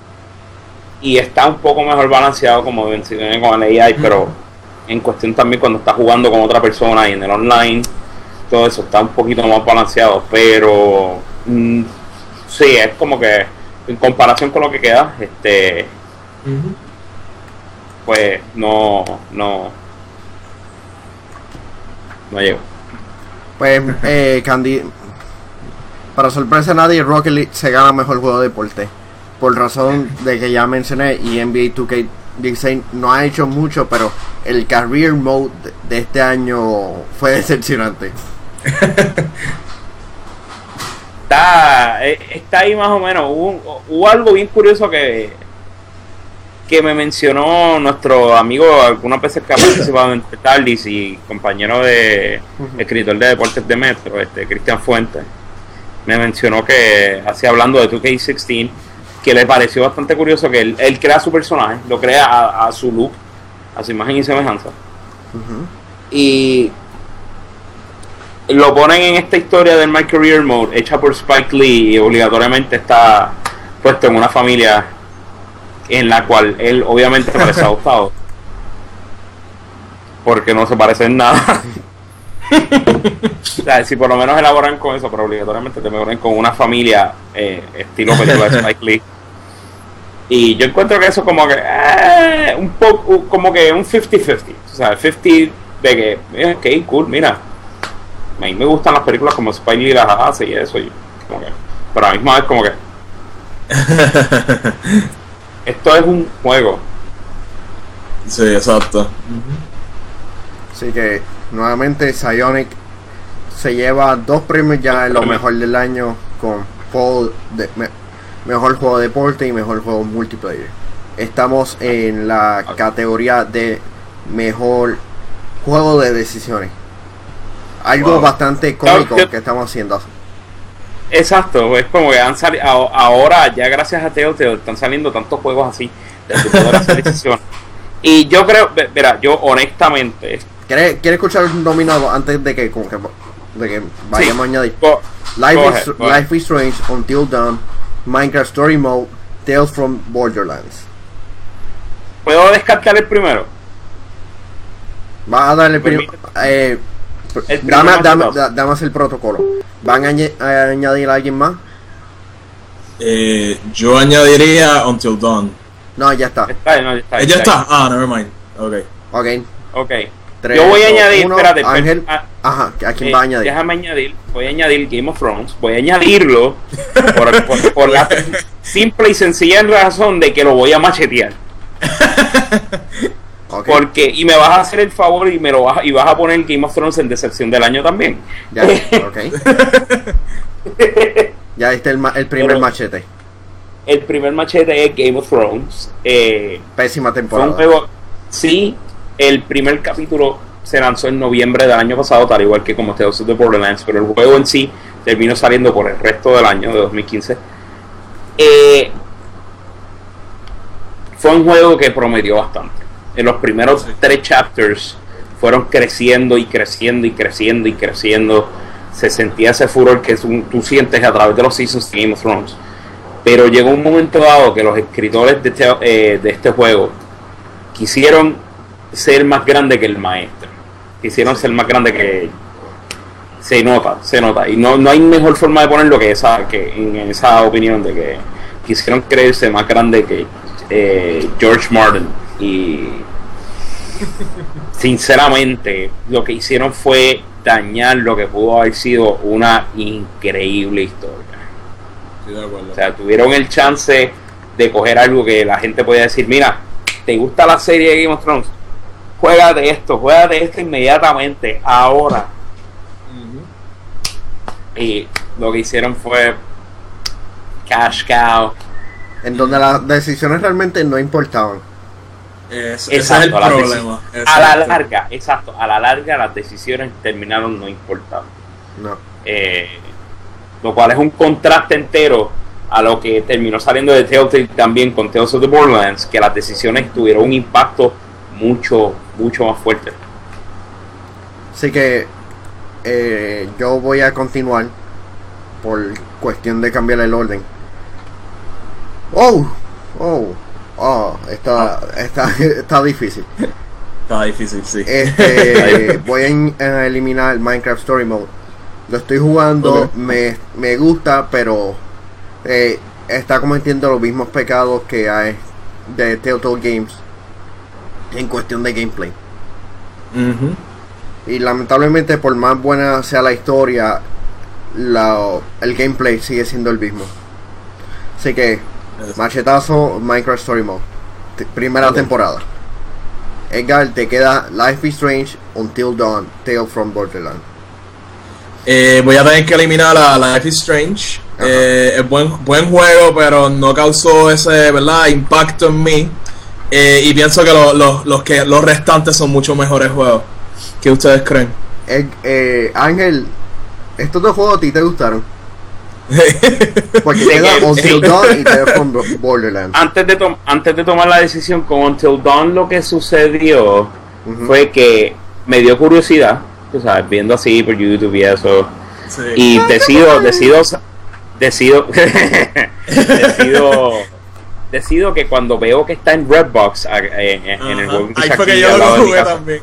y está un poco mejor balanceado como mencioné con el AI, pero en cuestión también cuando está jugando con otra persona y en el online, todo eso está un poquito más balanceado, pero mm, sí, es como que en comparación con lo que queda, este. Pues no, no, no llego. Pues, eh, Candy, para sorpresa de nadie, Rocket League se gana mejor juego de deporte. Por razón de que ya mencioné, y NBA 2K16 no ha hecho mucho, pero el Career Mode de- de este año fue decepcionante. Está, eh, está ahí más o menos. Hubo, hubo algo bien curioso que, que me mencionó nuestro amigo algunas veces que ha participado en Tardis y compañero de escritor de deportes de Metro, este Cristian Fuentes. Me mencionó que, así hablando de 2K16, que le pareció bastante curioso que él, él crea su personaje, lo crea a, a su look, a su imagen y semejanza. Y lo ponen en esta historia del My Career Mode hecha por Spike Lee y obligatoriamente está puesto en una familia en la cual él obviamente parece adoptado porque no se parece en nada. O sea, si por lo menos elaboran con eso pero obligatoriamente te mejoran con una familia eh, estilo película de Spike Lee. Y yo encuentro que eso como que eh, un poco como que un 50-50 o sea 50 de que ok cool mira. A mí me gustan las películas como Spike Lee las hace y eso y como que pero a la misma vez como que esto es un juego sí, exacto. Así que, nuevamente, Psionic se lleva dos premios ya en lo mejor del año con de, me- mejor juego de deporte y mejor juego multiplayer. Estamos en la categoría de mejor juego de decisiones. Algo Wow. bastante cómico que estamos haciendo. Exacto es como que han salido ahora ya gracias a Telltale están saliendo tantos juegos así de y yo creo mira yo honestamente ¿Quieres, ¿Quieres escuchar un nominado antes de que, como que, de que vayamos a añadir? go- Life, Go is, ahead, go ahead. Life is Strange, Until Dawn, Minecraft Story Mode, Tales from Borderlands. puedo descartar el primero Va a darle el Permite- prim- eh, el dame, dame, machetazo. da- dame el protocolo. ¿Van a, añadir a alguien más? Eh, yo añadiría Until Dawn. No, ya está. está, no, está, Eh, ya está. Ah, never mind. Ok. Ok. yo voy a añadir uno. espérate per- Ángel. ah, Ajá, ¿a quién Eh, va a añadir? Déjame añadir, voy a añadir Game of Thrones, voy a añadirlo por, por- por la simple y sencilla razón de que lo voy a machetear. Porque, y me vas a hacer el favor y me lo vas, y vas a poner Game of Thrones en decepción del año también. Ya, ok. ya está el, el primer Pero- machete. el primer machete es Game of Thrones. Eh, Pésima temporada. sí, el primer capítulo se lanzó en noviembre del año pasado, tal igual que como of the Borderlands, pero el juego en sí terminó saliendo por el resto del año de 2015. Eh, fue un juego que prometió bastante. En los primeros tres chapters fueron creciendo y creciendo y creciendo y creciendo. Se sentía ese furor que tú sientes a través de los seasons de Game of Thrones. Pero llegó un momento dado que los escritores de este, eh, de este juego quisieron ser más grande que el maestro. Quisieron ser más grande que se nota, se nota. Y no, no hay mejor forma de ponerlo que esa, que en esa opinión de que quisieron creerse más grande que eh, George Martin. Y sinceramente, lo que hicieron fue dañar lo que pudo haber sido una increíble historia. O sea, tuvieron el chance de coger algo que la gente podía decir, mira, ¿te gusta la serie de Game of Thrones? Juega de esto, juega de esto inmediatamente, ahora. Y lo que hicieron fue cash cow. En donde las decisiones realmente no importaban. Ese es el problema. A la larga, exacto, a la larga las decisiones terminaron no importando. No. Eh, lo cual es un contraste entero a lo que terminó saliendo de Telltale también con Tales of the Borderlands, que las decisiones tuvieron un impacto mucho, mucho más fuerte. Así que eh, yo voy a continuar por cuestión de cambiar el orden. Oh, oh, oh, está, está, está difícil. Está difícil, sí. Este, voy a, eliminar el Minecraft Story Mode. Lo estoy jugando, me, me gusta, pero eh, está cometiendo los mismos pecados que hay de Telltale Games en cuestión de gameplay. Y lamentablemente, por más buena sea la historia, la, el gameplay sigue siendo el mismo. Así que, machetazo, Minecraft Story Mode. Primera temporada. Edgar, te queda Life is Strange, Until Dawn, Tale from Borderlands. Eh, voy a tener que eliminar a Life is Strange. Eh, es buen, buen juego, pero no causó ese ¿verdad? impacto en mí. Eh, y pienso que los, que los restantes son mucho mejores juegos. ¿Qué ustedes creen? Eh, Ángel, estos dos juegos a ti te gustaron. Porque queda Until Dawn y from Borderlands. Antes de, antes de tomar la decisión con Until Dawn, lo que sucedió fue que me dio curiosidad tú sabes, viendo así por YouTube y eso. Y decido, decido, decido, decido, decido que cuando veo que está en Redbox en, en el juego Ahí fue que yo lo jugué también.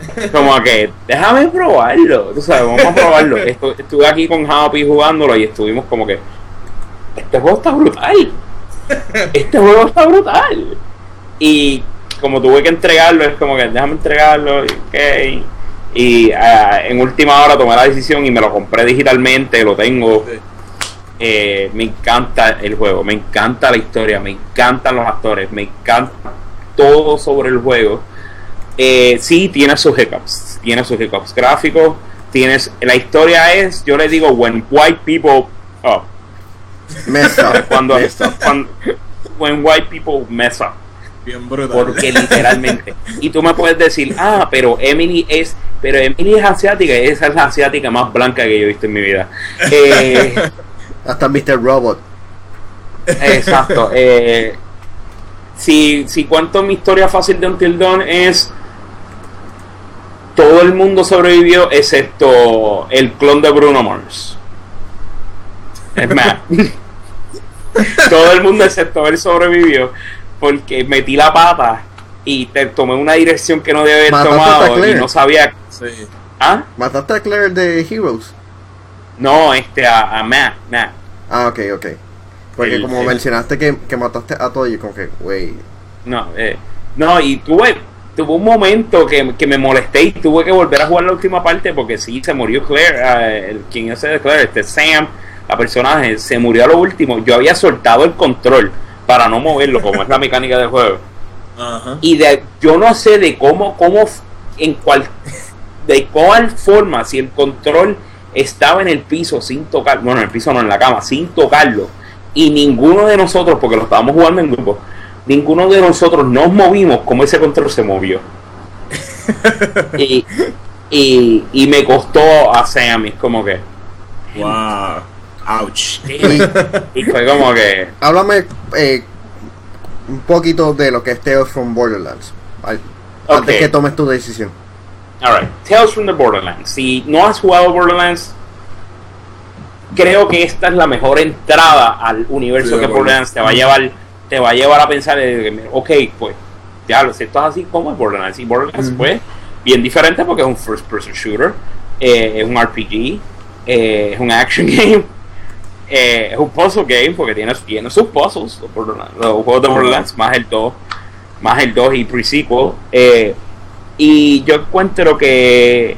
Como que, déjame probarlo, tú sabes, vamos a probarlo. estuve aquí con Happy jugándolo y estuvimos como que, este juego está brutal. Este juego está brutal. Y como tuve que entregarlo, es como que déjame entregarlo. Y, okay. Y ah, en última hora tomé la decisión y me lo compré digitalmente, lo tengo. Eh, me encanta el juego, me encanta la historia, me encantan los actores, me encanta todo sobre el juego. Eh, sí, tiene sus hiccups, tiene sus hiccups gráficos, tienes, la historia es, yo le digo, when white people up. Mess up. Cuando, cuando, when white people mess up. Bien brutal. Porque literalmente. y tú me puedes decir, ah, pero Emily es. Pero Emily es asiática y esa es la asiática más blanca que yo he visto en mi vida. Eh, Hasta Mr. Robot. Exacto. Eh, si, si cuento mi historia fácil de Until Dawn es. Todo el mundo sobrevivió excepto el clon de Bruno Mars. Es más. todo el mundo excepto él sobrevivió porque metí la pata y te tomé una dirección que no debe haber tomado y no sabía. ¿Ah? ¿Mataste a Claire de Heroes? No, este, a, a Matt, Matt. Ah, ok, ok. Porque como mencionaste que, que, mataste a todo, y como que, wey. No, eh, no, y tuve, tuve un momento que, que, me molesté y tuve que volver a jugar la última parte porque sí, se murió Claire, uh, el, quien es de Claire, este Sam, la personaje, se murió a lo último. Yo había soltado el control para no moverlo, como es la mecánica del juego. Y de, yo no sé de cómo, cómo, en cuál, de cuál forma, si el control estaba en el piso sin tocar, bueno, en el piso no, en la cama, sin tocarlo, y ninguno de nosotros, porque lo estábamos jugando en grupo, ninguno de nosotros nos movimos como ese control se movió. y, y, y, me costó a Sam, es como que. Wow. Ouch. Y, fue como que. Háblame eh, un poquito de lo que es Tales from Borderlands. Antes que tomes tu decisión. Alright, Tales from the Borderlands. Si no has jugado Borderlands, creo que esta es la mejor entrada al universo que Borderlands te va a llevar te va a llevar a pensar ok pues ya lo sé esto es así como es Borderlands y Borderlands pues bien diferente porque es un first person shooter eh, es un RPG eh, es un action game eh, es un puzzle game porque tiene, tiene sus puzzles los, juegos de Borderlands más el 2 más el 2 y pre-sequel y yo encuentro que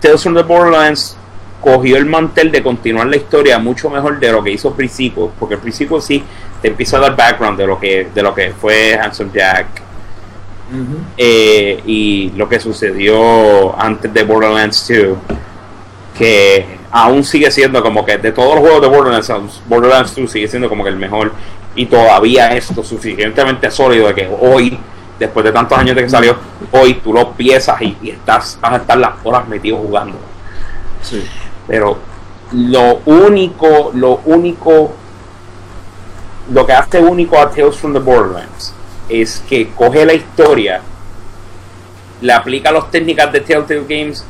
Tales from the Borderlands cogió el mantel de continuar la historia mucho mejor de lo que hizo Principio, porque el Principio sí te empieza a dar background de lo que, de lo que fue Hanson Jack eh, y lo que sucedió antes de Borderlands 2, que aún sigue siendo como que de todos los juegos de Borderlands, Borderlands 2 sigue siendo como que el mejor y todavía esto suficientemente sólido de que hoy después de tantos años de que salió, hoy tú lo piensas y, y estás, vas a estar las horas metido jugando. Sí. Pero lo único, lo único, lo que hace único a Tales from the Borderlands es que coge la historia, le aplica las técnicas de Telltale Games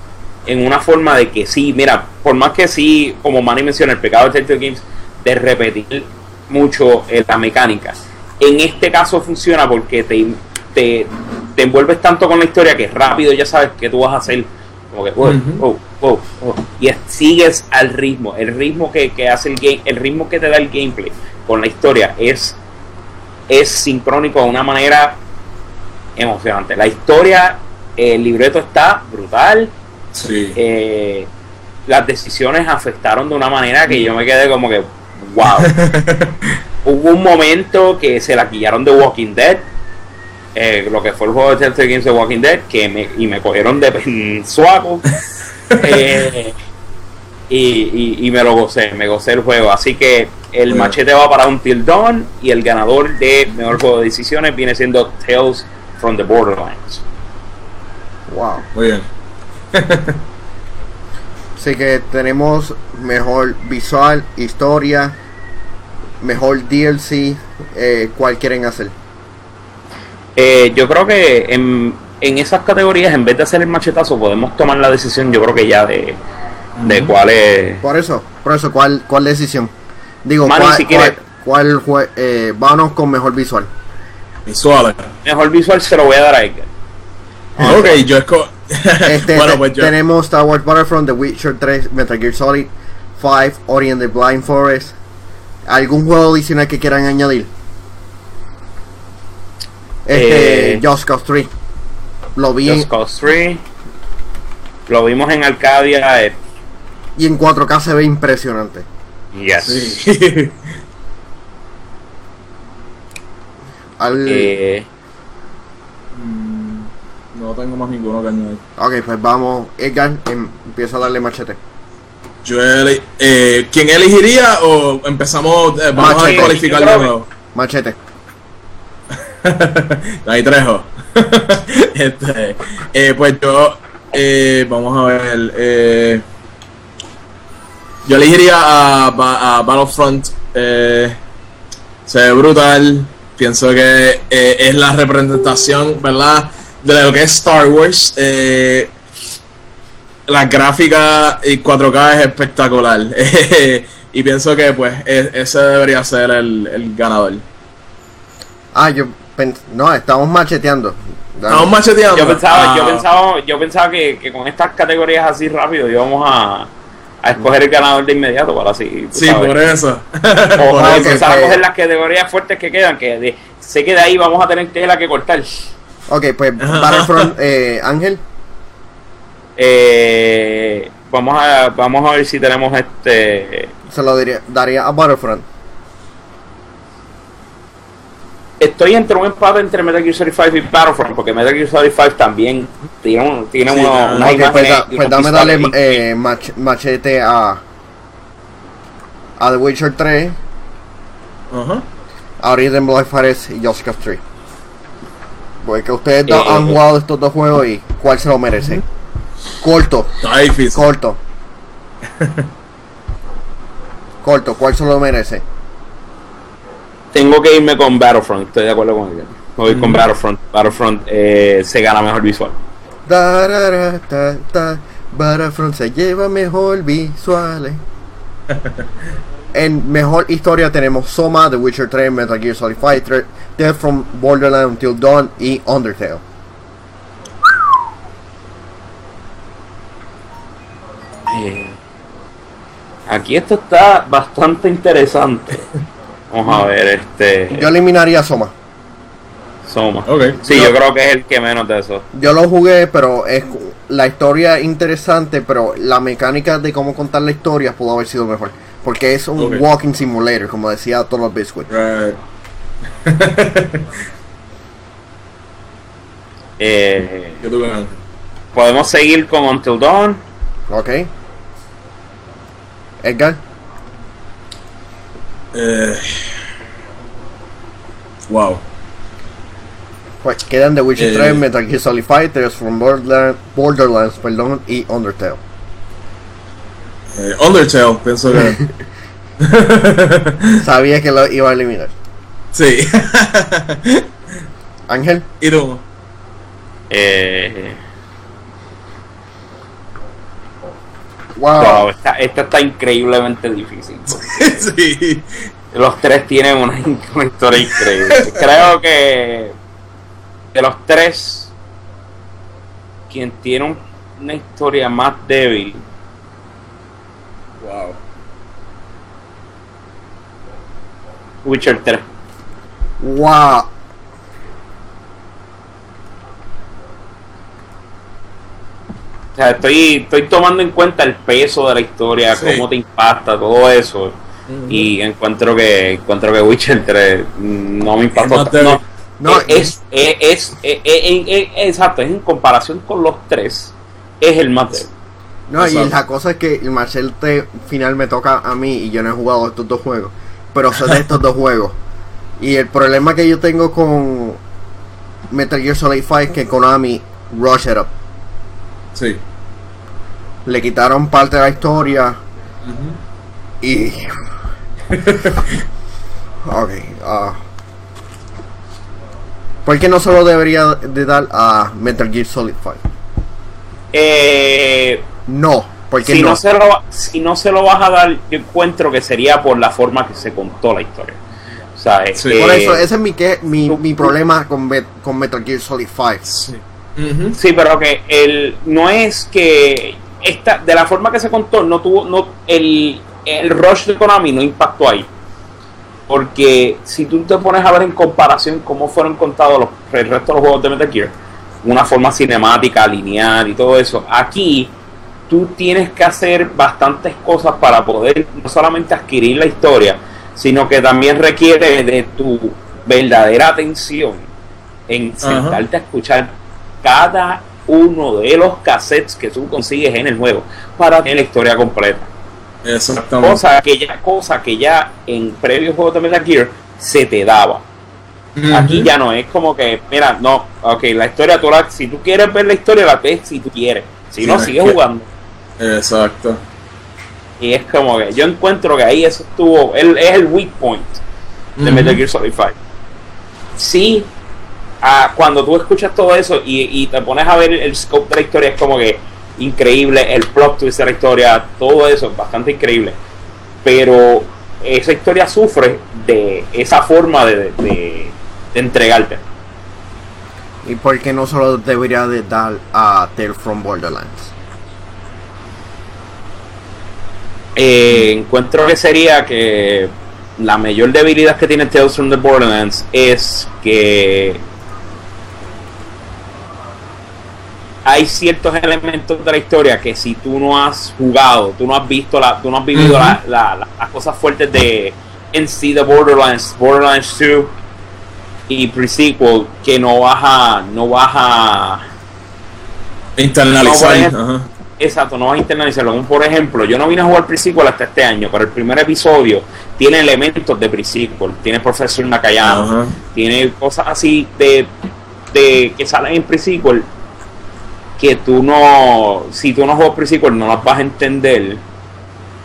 en una forma de que sí, mira, por más que sí, como Manny menciona, el pecado de Telltale Games de repetir mucho eh, la mecánica. En este caso funciona porque te, te, te envuelves tanto con la historia que rápido ya sabes que tú vas a hacer como que, oh, oh, oh, y sigues al ritmo, el ritmo que, hace el game, el ritmo que te da el gameplay con la historia es, es sincrónico de una manera emocionante. La historia, el libreto está brutal. Eh, las decisiones afectaron de una manera que yo me quedé como que, wow. Hubo un momento que se la quillaron de Walking Dead eh, lo que fue el juego de Telltale Games de Walking Dead, que me, y me cogieron de suaco. eh, y, y, me lo gocé, me gocé el juego. Así que el machete va para un Till Dawn y el ganador de mejor juego de decisiones viene siendo Tales from the Borderlands. Wow. Muy bien. Así que tenemos mejor visual, historia, mejor DLC. Eh, ¿Cuál quieren hacer? Eh, yo creo que en, en, esas categorías, en vez de hacer el machetazo, podemos tomar la decisión, yo creo que ya de, de cuál es. Por eso, por eso, ¿cuál, cuál decisión? Digo, cuál, cuál, eh, vamos con mejor visual. Visual. Mejor visual se lo voy a dar a Edgar. Ah, ok, yo escojo. Este, bueno, pues yo... Tenemos Star Wars Battlefront, The Witcher 3, Metal Gear Solid 5, Ori and the Blind Forest. ¿Algún juego adicional que quieran añadir? Este, eh, Just Cause 3. Lo vi. Just Cause 3. Lo vimos en Arcadia. Eh. Y en 4K se ve impresionante. Yes. Sí. Al... Eh, mm, no tengo más ninguno que añadir. Ok, pues vamos. Edgar, em, empieza a darle machete. Yo eh, ¿Quién elegiría o empezamos? Eh, vamos machete. a cualificar de nuevo. Machete. Ahí trejo. este, eh, pues yo, eh, vamos a ver. Eh, yo elegiría a, Battlefront. Eh, se ve brutal. Pienso que eh, es la representación, ¿verdad? De lo que es Star Wars. La gráfica y 4K es espectacular. y pienso que pues e, ese debería ser el, el ganador. Ah, yo no, estamos macheteando. Estamos macheteando. Yo pensaba, yo ah. pensaba, yo pensaba que, con estas categorías así rápido íbamos a, a escoger el ganador de inmediato para así. Sí, por eso. O empezar a coger las categorías fuertes que quedan, que sé que de ahí vamos a tener tela que cortar. Ok, pues Battlefront, eh, Ángel. Eh, vamos a vamos a ver si tenemos este. Se lo diría, daría a Battlefront estoy entre un empate entre Metal Gear Solid 5 y Battlefront, porque Metal Gear Solid 5 también tiene, un, tiene sí, uno, una okay, pues, pues dame darle eh, mach, machete a a The Witcher 3 Ajá. Ahorita en Black Forest y Just Cause 3. Porque ustedes Eh, han jugado estos dos juegos y ¿cuál se lo merece? Corto, Está difícil. corto. corto, ¿cuál se lo merece? Tengo que irme con Battlefront, estoy de acuerdo con ella. Me voy con Mm. Battlefront. Battlefront eh, se gana mejor visual. Battlefront se lleva mejor visuales. en mejor historia tenemos Soma, The Witcher 3, Metal Gear Solid 5, Thre- Death from Borderlands Until Dawn y Undertale. Eh, aquí esto está bastante interesante. Vamos a ver, este. Yo eliminaría Soma. Soma. Ok. Sí, yo creo que es el que menos de eso. Yo lo jugué, pero es la historia es interesante, pero la mecánica de cómo contar la historia pudo haber sido mejor. Porque es un walking simulator, como decía Total Biscuit. Right. Eh, podemos seguir con Until Dawn. ¿Ok? Edgar, Eh, wow. pues quedan The Witcher Eh. 3, Metal Gear Solid 5, Tales from Borderlands, Borderlands perdón, y Undertale. Eh, Undertale, pienso que. Sabía que lo iba a eliminar. sí. Ángel, ¿Y tú? Eh, wow. wow, esta, esta está increíblemente difícil. sí. Los tres tienen una, una historia increíble. Creo que de los tres, quien tiene un- una historia más débil Wow. Witcher 3. Wow. Sea, estoy, estoy tomando en cuenta el peso de la historia, Sí. cómo te impacta, todo eso. Y encuentro que encuentro que Witcher 3 no me impactó. No, No, es, es, es, es- es- es- exacto, es en comparación con los tres, es el más débil. No, y la cosa es que el Marcel te final me toca a mí y yo no he jugado estos dos juegos. Pero sé de estos dos juegos. Y el problema que yo tengo con Metal Gear Solid 5 es que Konami rush it up. Sí. Le quitaron parte de la historia y. ok, ah. ¿Por qué no se lo debería de dar a Metal Gear Solid 5? Eh, No, porque si, no. no se lo, si no se lo vas a dar, yo encuentro que sería por la forma que se contó la historia. O sea, es Sí. que- Por eso, ese es mi, que, mi, mi problema con, Met- con Metal Gear Solid 5. Sí. Sí, pero que el no es que esta de la forma que se contó no tuvo no el el rush de Konami no impactó ahí. Porque si tú te pones a ver en comparación cómo fueron contados los, el resto de los juegos de Metal Gear, una forma cinemática, lineal y todo eso, aquí tú tienes que hacer bastantes cosas para poder no solamente adquirir la historia, sino que también requiere de tu verdadera atención en Ajá. sentarte a escuchar cada uno de los cassettes que tú consigues en el juego para tener la historia completa. Exactamente. Cosa que ya, cosa que ya en previos juegos de Metal Gear se te daba. Aquí ya no es como que, mira, no, ok, la historia, tú la- si tú quieres ver la historia, la ves si tú quieres. Si Sí, no, es sigues que- jugando. Exacto. Y es como que yo encuentro que ahí eso estuvo, el, es el weak point de. Metal Gear Solid 5. Sí, cuando tú escuchas todo eso y, y te pones a ver el scope de la historia, es como que increíble, el plot twist de la historia, todo eso es bastante increíble. Pero esa historia sufre de esa forma de, de, entregarte. ¿Y por qué no se lo debería de dar a Tales from Borderlands? Eh, encuentro que sería que la mayor debilidad que tiene Tales from the Borderlands es que hay ciertos elementos de la historia que si tú no has jugado, tú no has visto, la, tú no has vivido la- la- las cosas fuertes de NC The Borderlands, Borderlands 2 y pre-sequel, que no vas a, no vas a Internalizar. No, Ajá. exacto, no vas a internalizarlo. Por ejemplo, yo no vine a jugar pre-sequel hasta este año, pero el primer episodio tiene elementos de pre-sequel. Tiene Profesor Nakayama, tiene cosas así de, de que salen en pre-sequel que tú no, si tú no juegas pre-sequel, no las vas a entender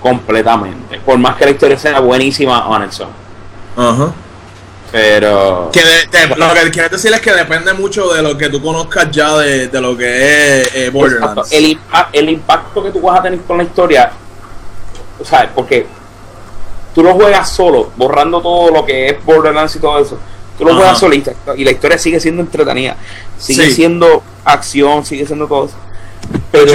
completamente. Por más que la historia sea buenísima on its own. Ajá. Pero. Que lo que quieres decir es que depende mucho de lo que tú conozcas ya de, de lo que es eh, Borderlands. El, el, impacto que tú vas a tener con la historia, o sea, porque tú lo juegas solo, borrando todo lo que es Borderlands y todo eso. Tú lo juegas solo y, la historia sigue siendo entretenida, sigue siendo acción, sigue siendo todo eso. Pero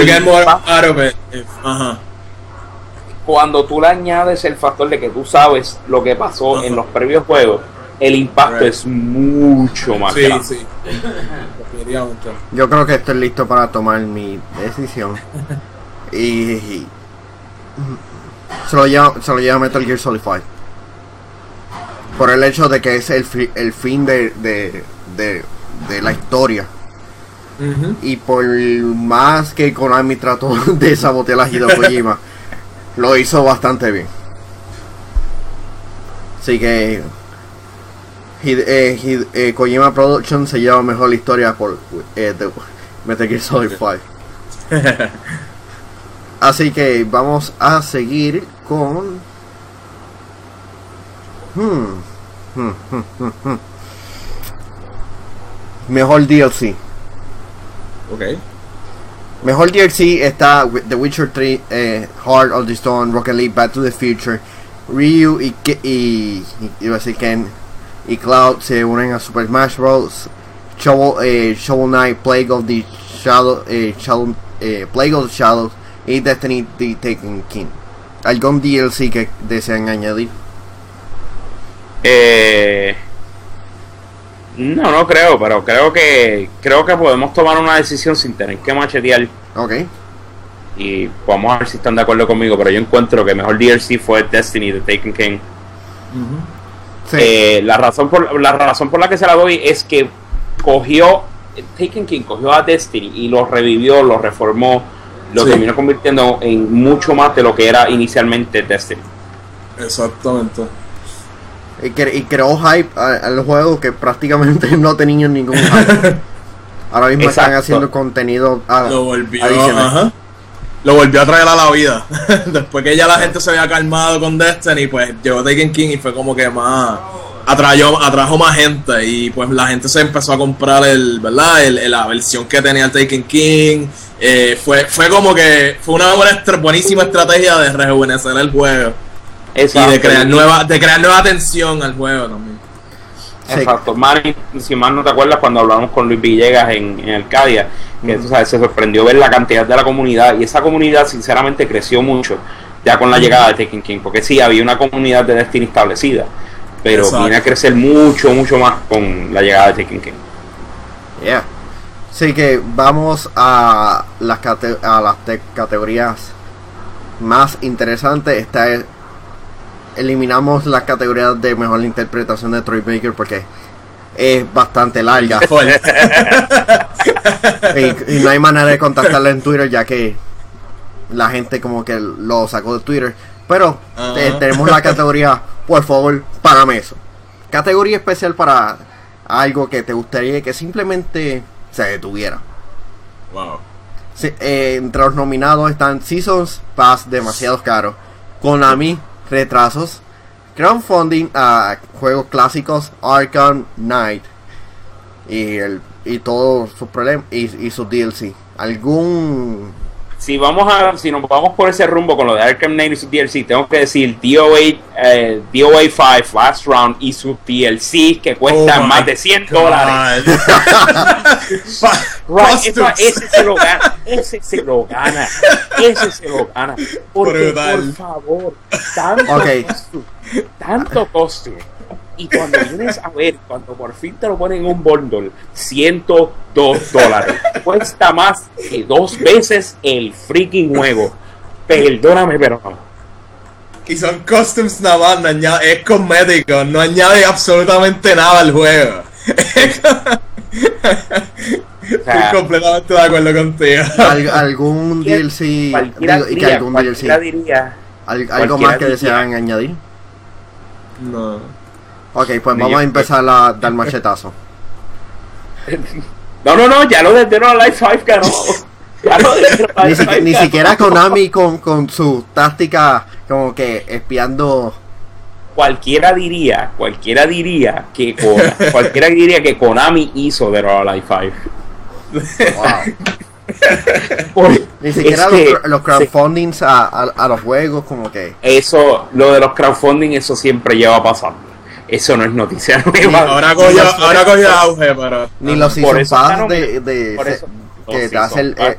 cuando tú le añades el factor de que tú sabes lo que pasó en los previos juegos, el impacto es mucho más grande. Sí. Yo creo que estoy listo para tomar mi decisión. y, se, lo lleva, se lo lleva Metal Gear Solid 5. Por el hecho de que es el, el fin de, de, de, la historia. Y por más que Konami trató de sabotear a Hideo Kojima, lo hizo bastante bien. Así que eh, eh, Kojima Production se lleva mejor la historia por eh, de Metal Gear Solid 5. Así que vamos a seguir con. Hmm, hmm, hmm, mejor DLC. Ok. Mejor DLC está The Witcher 3, eh, Heart of the Stone, Rocket League, Back to the Future, Ryu y, y, y, y Ken y Cloud se unen a Super Smash Bros. Shovel, eh, Shovel Knight, Plague of the Shadow, eh, Shadow eh, Plague of the Shadows y Destiny the Taken King. ¿Algún DLC que desean añadir? Eh, no, no creo, pero creo que creo que podemos tomar una decisión sin tener que machetear. Ok. Y vamos a ver si están de acuerdo conmigo, pero yo encuentro que mejor DLC fue Destiny The Taken King. Eh, la, razón por, la razón por la que se la doy es que cogió, Taken King cogió a Destiny y lo revivió, lo reformó, lo terminó convirtiendo en mucho más de lo que era inicialmente Destiny. Exactamente. Y, creó hype al juego que prácticamente no tenía ningún hype. Ahora mismo están haciendo contenido a, lo volvió, lo volvió a traer a la vida. Después que ya la gente se había calmado con Destiny, pues llegó Taken King y fue como que más atrajo, atrajo más gente y pues la gente se empezó a comprar el, ¿verdad? El, la versión que tenía el Taken King. Eh, fue, fue como que fue una buena, buenísima estrategia de rejuvenecer el juego. Y de crear nueva, de crear nueva atención al juego también. Exacto. si más no te acuerdas cuando hablamos con Luis Villegas en, en Arcadia, que se sorprendió ver la cantidad de la comunidad y esa comunidad sinceramente creció mucho ya con la llegada de Tekken King, porque sí, había una comunidad de Destiny establecida, pero viene a crecer mucho, mucho más con la llegada de Tekken King. Yeah. Así que vamos a las, a las categorías más interesantes. Esta es eliminamos las categorías de mejor interpretación de Troy Baker porque es bastante larga. y, no hay manera de contactarle en Twitter ya que la gente como que lo sacó de Twitter. Pero eh, tenemos la categoría, por favor, para eso. Categoría especial para algo que te gustaría que simplemente se detuviera. Wow. Eh, entre los nominados están Seasons Pass demasiado caro. Konami retrasos, crowdfunding a juegos clásicos, Arkham Knight y, el, y todos sus problemas y, y sus DLC. ¿Algún si vamos a si nos vamos por ese rumbo con lo de Arkham Knight y su DLC, tengo que decir DOA, eh, DOA 5 Last Round y su DLC que cuestan oh más de 100 dólares. ese se lo gana, ese se lo gana, ese se lo gana. Porque, por favor, tanto okay. tanto costo y cuando vienes a ver, cuando por fin te lo ponen en un bundle, 102 dólares. Cuesta más que dos veces el freaking juego. Perdóname, pero Y son costumes nada más, es cosmético, no añade absolutamente nada al juego. Estoy completamente de acuerdo contigo. Al- algún DLC, Cualquiera digo, y que diría, algún DLC, diría, al- algo más que desean añadir. No. Ok, pues Ni vamos yo. a empezar a dar machetazo. No, no, no, ya lo de Dead or Alive 5 ganó. Ya lo de Dead or Ni, 5 ni siquiera Konami con, con su táctica como que espiando. Cualquiera diría, cualquiera diría que Konami, cualquiera diría que Konami hizo Dead or Alive 5. Wow. Por- Ni siquiera los, que los crowdfundings a, a, a los juegos, como que. Eso, lo de los crowdfunding, eso siempre lleva pasando. Eso no es noticia nueva. Ahora cogió, ahora cogió auge, pero. Ni los season eso pass están de, nomi- de- por se- eso- que te hace el, eh,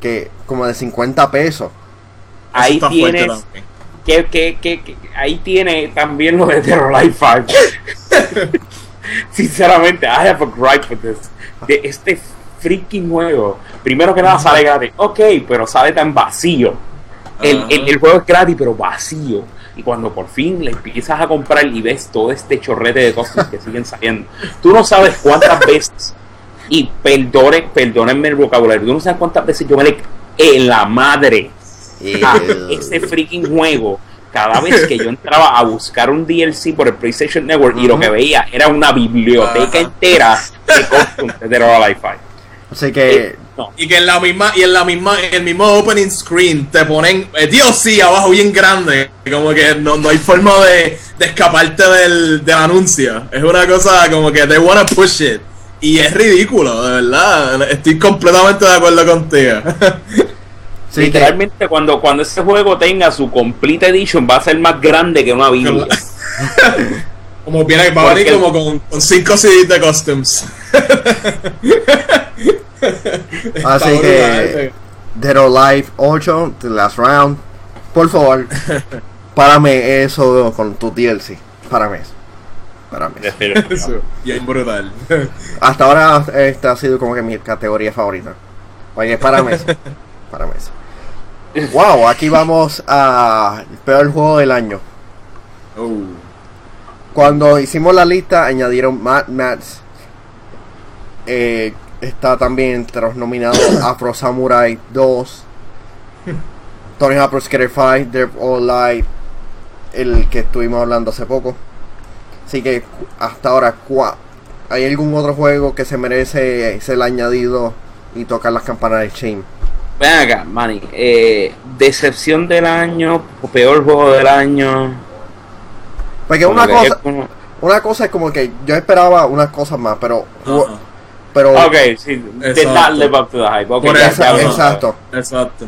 que como de 50 pesos. Ahí fuerte tienes, también. que, que, que, que- ahí tiene también lo de Dead or Alive 5. Sinceramente, I have a gripe with this. De este freaking juego. Primero que nada sale gratis. Ok, pero sale tan vacío. El, el, el juego es gratis, pero vacío. Y cuando por fin le empiezas a comprar y ves todo este chorrete de cosas que siguen saliendo, tú no sabes cuántas veces, y perdone, perdónenme el vocabulario, tú no sabes cuántas veces yo me le en la madre a ese freaking juego cada vez que yo entraba a buscar un DLC por el PlayStation Network y lo que veía era una biblioteca Ajá. entera de costumes de 5. Así que no. Y que en la misma, y en la misma, en el mismo opening screen te ponen eh, DLC abajo bien grande. Como que no, no hay forma de, de escaparte del, del anuncio. Es una cosa como que they wanna push it. Y es ridículo, de verdad. Estoy completamente de acuerdo contigo. sí que Literalmente cuando, cuando ese juego tenga su Complete Edition va a ser más grande que una Biblia. como viene, va a venir como con, con cinco CDs de costumes. Así que- eh. Dead or Alive 8, The Last Round. Por favor, párame eso con tu DLC. Párame eso. Párame eso. Eso, Bien brutal. Hasta ahora esta ha sido como que mi categoría favorita. Oye, párame eso. Párame eso. Wow, aquí vamos a el peor juego del año. Oh. Cuando hicimos la lista añadieron Mad Max. Eh, está también entre los nominados Afro Samurai 2. Tony Hawk's Skater 5, Dead or Alive, el que estuvimos hablando hace poco. Así que hasta ahora, ¿hay algún otro juego que se merece ser añadido y tocar las campanas de Shame? Ven acá, Manny. eh, decepción del año, o peor juego del año. Porque una cosa, es como- una cosa es como que yo esperaba unas cosas más, pero. Pero Ok, sí, did not live up to the hype. Ok, Por ya, eso, ya exacto. Exacto.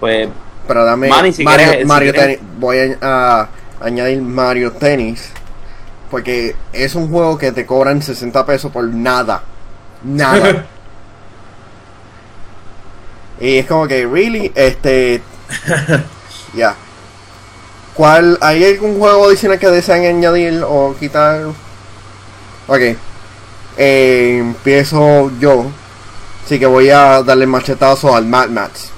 Pues Pero dame Manny, si Mario, quieres- Mario Tennis. Voy a, a añadir Mario Tennis. Porque es un juego que te cobran 60 pesos por nada. Nada. y es como que, really, este. Ya. ¿Cuál? ¿Hay algún juego adicional que desean añadir o quitar? Ok. Eh, empiezo yo. Así que voy a darle machetazo al Mad Max.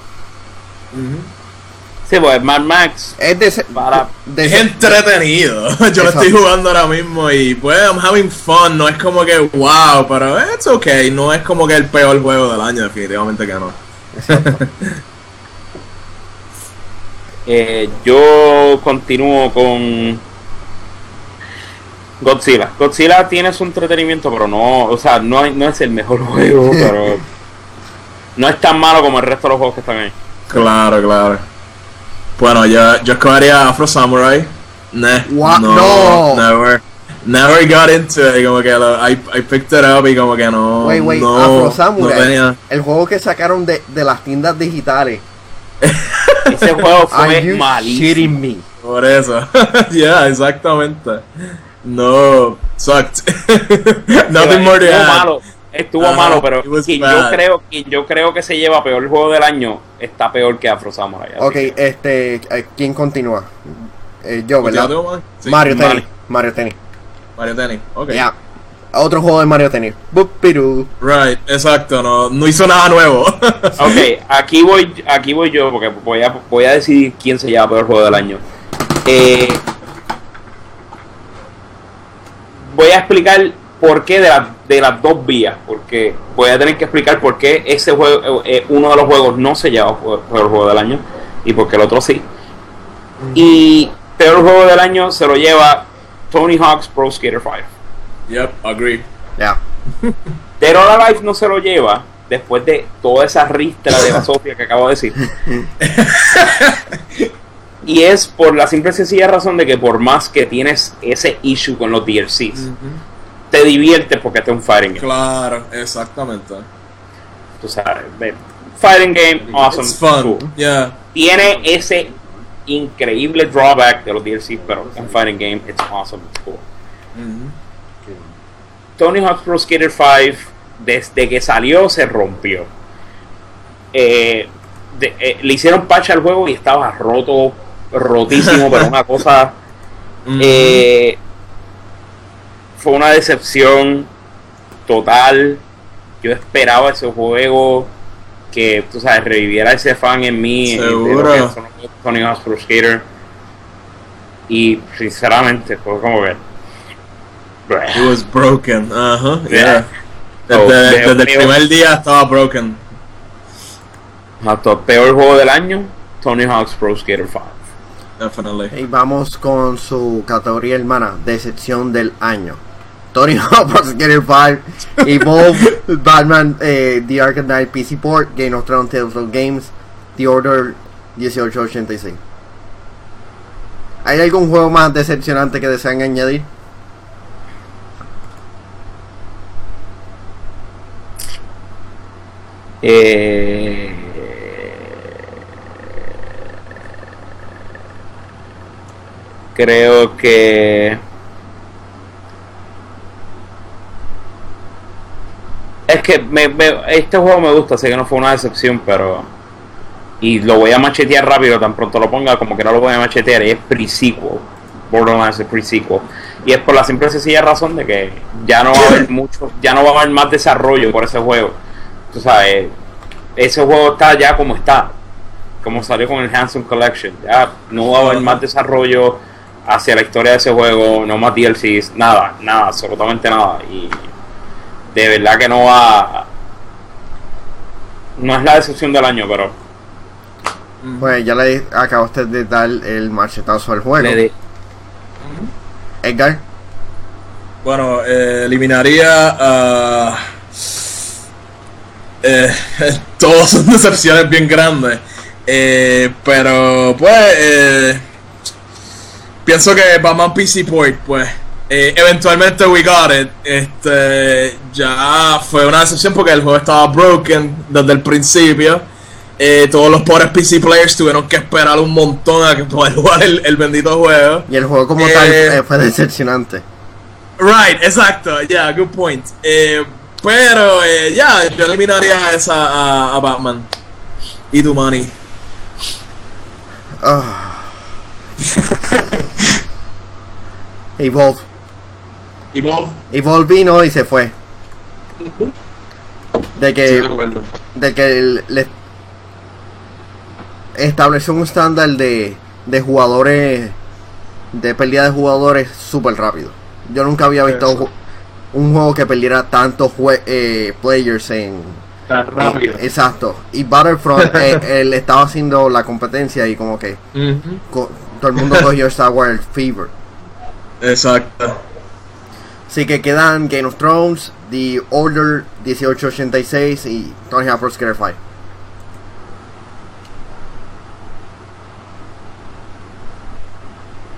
Sí, pues Mad Max Es de, ese- para de Es entretenido. Yo lo estoy jugando ahora mismo y pues I'm having fun. No es como que wow, pero it's okay. No es como que el peor juego del año, definitivamente que no. Eh, yo continúo con Godzilla. Godzilla tiene su entretenimiento, pero no, o sea, no, es el mejor juego, pero no es tan malo como el resto de los juegos que están ahí. Claro, claro. Bueno, yo, yo escogería Afro Samurai. Nah, What? no, No. never. Never got into it. Como que lo, I, I picked it up y como que no. Wait, wait, no, Afro Samurai. no tenía. El juego que sacaron de, de las tiendas digitales. Ese juego Are fue you malísimo. shitting me? Por eso. yeah, exactamente. No, sucked. Nothing more to estuvo add. malo, estuvo Ajá, malo, pero quien yo creo que yo creo que se lleva peor juego del año está peor que Afro Samurai. Ok, que- este, eh, ¿quién continúa? Eh, yo, ¿verdad? ¿Continúa tú, man? Sí. Mario. Tennis. Mario Tennis. Mario Tennis. Ok. Ya. Otro juego de Mario Tennis. Bupiru. Right, exacto. No, no hizo nada nuevo. Ok, aquí voy, aquí voy yo porque voy a, voy a decidir quién se lleva peor juego del año. Eh, voy a explicar por qué de, de las dos vías, porque voy a tener que explicar por qué ese juego, eh, uno de los juegos no se lleva por, el juego del año y por qué el otro sí. Y peor juego del año se lo lleva Tony Hawk's Pro Skater 5. Yep, agree. Yeah. Dead or Alive no se lo lleva después de toda esa ristra de la Sofía que acabo de decir. y es por la simple y sencilla razón de que por más que tienes ese issue con los DLCs, te diviertes porque este es un fighting game. Claro, exactamente. Tú sabes, fighting game, awesome. It's fun. Yeah. Tiene ese increíble drawback de los DLCs, pero un fighting game, it's awesome, it's cool. Tony Hawk's Pro Skater 5, desde que salió, se rompió. Eh, eh, le hicieron patch al juego y estaba roto, rotísimo, pero una cosa. Eh, fue una decepción total. Yo esperaba ese juego que, tú sabes, reviviera ese fan en mí. Seguro. Tony Hawk's Pro Skater. Y sinceramente, fue como ver It was broken. Ajá, yeah. Desde, el primer día estaba broken. Exacto. Peor juego del año, Tony Hawk's Pro Skater 5. Definitely. Y vamos con su categoría hermana, decepción del año. Tony Hawk Pro Skater 5, Evolve, Batman, eh, The Arkham Knight PC Port, Game of Thrones Telltale Games, The Order 1886. ¿Hay algún juego más decepcionante que desean añadir? Eh, creo que es que este juego me gusta, sé que no fue una decepción, pero y lo voy a machetear rápido, tan pronto lo ponga como que no lo voy a machetear, y es pre-sequel. Borderlands es pre-sequel. Y es por la simple y sencilla razón de que ya no va a haber mucho, ya no va a haber más desarrollo por ese juego tú sabes, ese juego está ya como está, como salió con el Handsome Collection. Ya no va a haber más desarrollo hacia la historia de ese juego, no más DLCs, nada, nada, absolutamente nada. Y de verdad que no va. No es la decepción del año, pero. Pues ya le acabaste de dar el machetazo al juego. Edgar. Bueno, eh, eliminaría a. Eh, todos son decepciones bien grandes. Eh, pero pues eh, pienso que Batman PC Port, pues eh, eventualmente we got it. Este ya fue una decepción porque el juego estaba broken desde el principio. todos los pobres PC players tuvieron que esperar un montón a que poder jugar el, bendito juego. Y el juego como tal fue decepcionante. Right, exacto, yeah, good point. Pero eh, ya, yo eliminaría esa a, Batman. Y tu money. Ah. Evolve. Evolve. Evolve vino y se fue. De que. de que le estableció un estándar de, de jugadores. De pérdida de jugadores súper rápido. Yo nunca había visto un juego que perdiera tantos eh, players en tan rápido. exacto. Y Battlefront eh, él estaba haciendo la competencia y como que todo el mundo cogió Star Wars Fever. Exacto. Así que quedan Game of Thrones, The Order 1886 y Tony Hawk Pro Skater 5.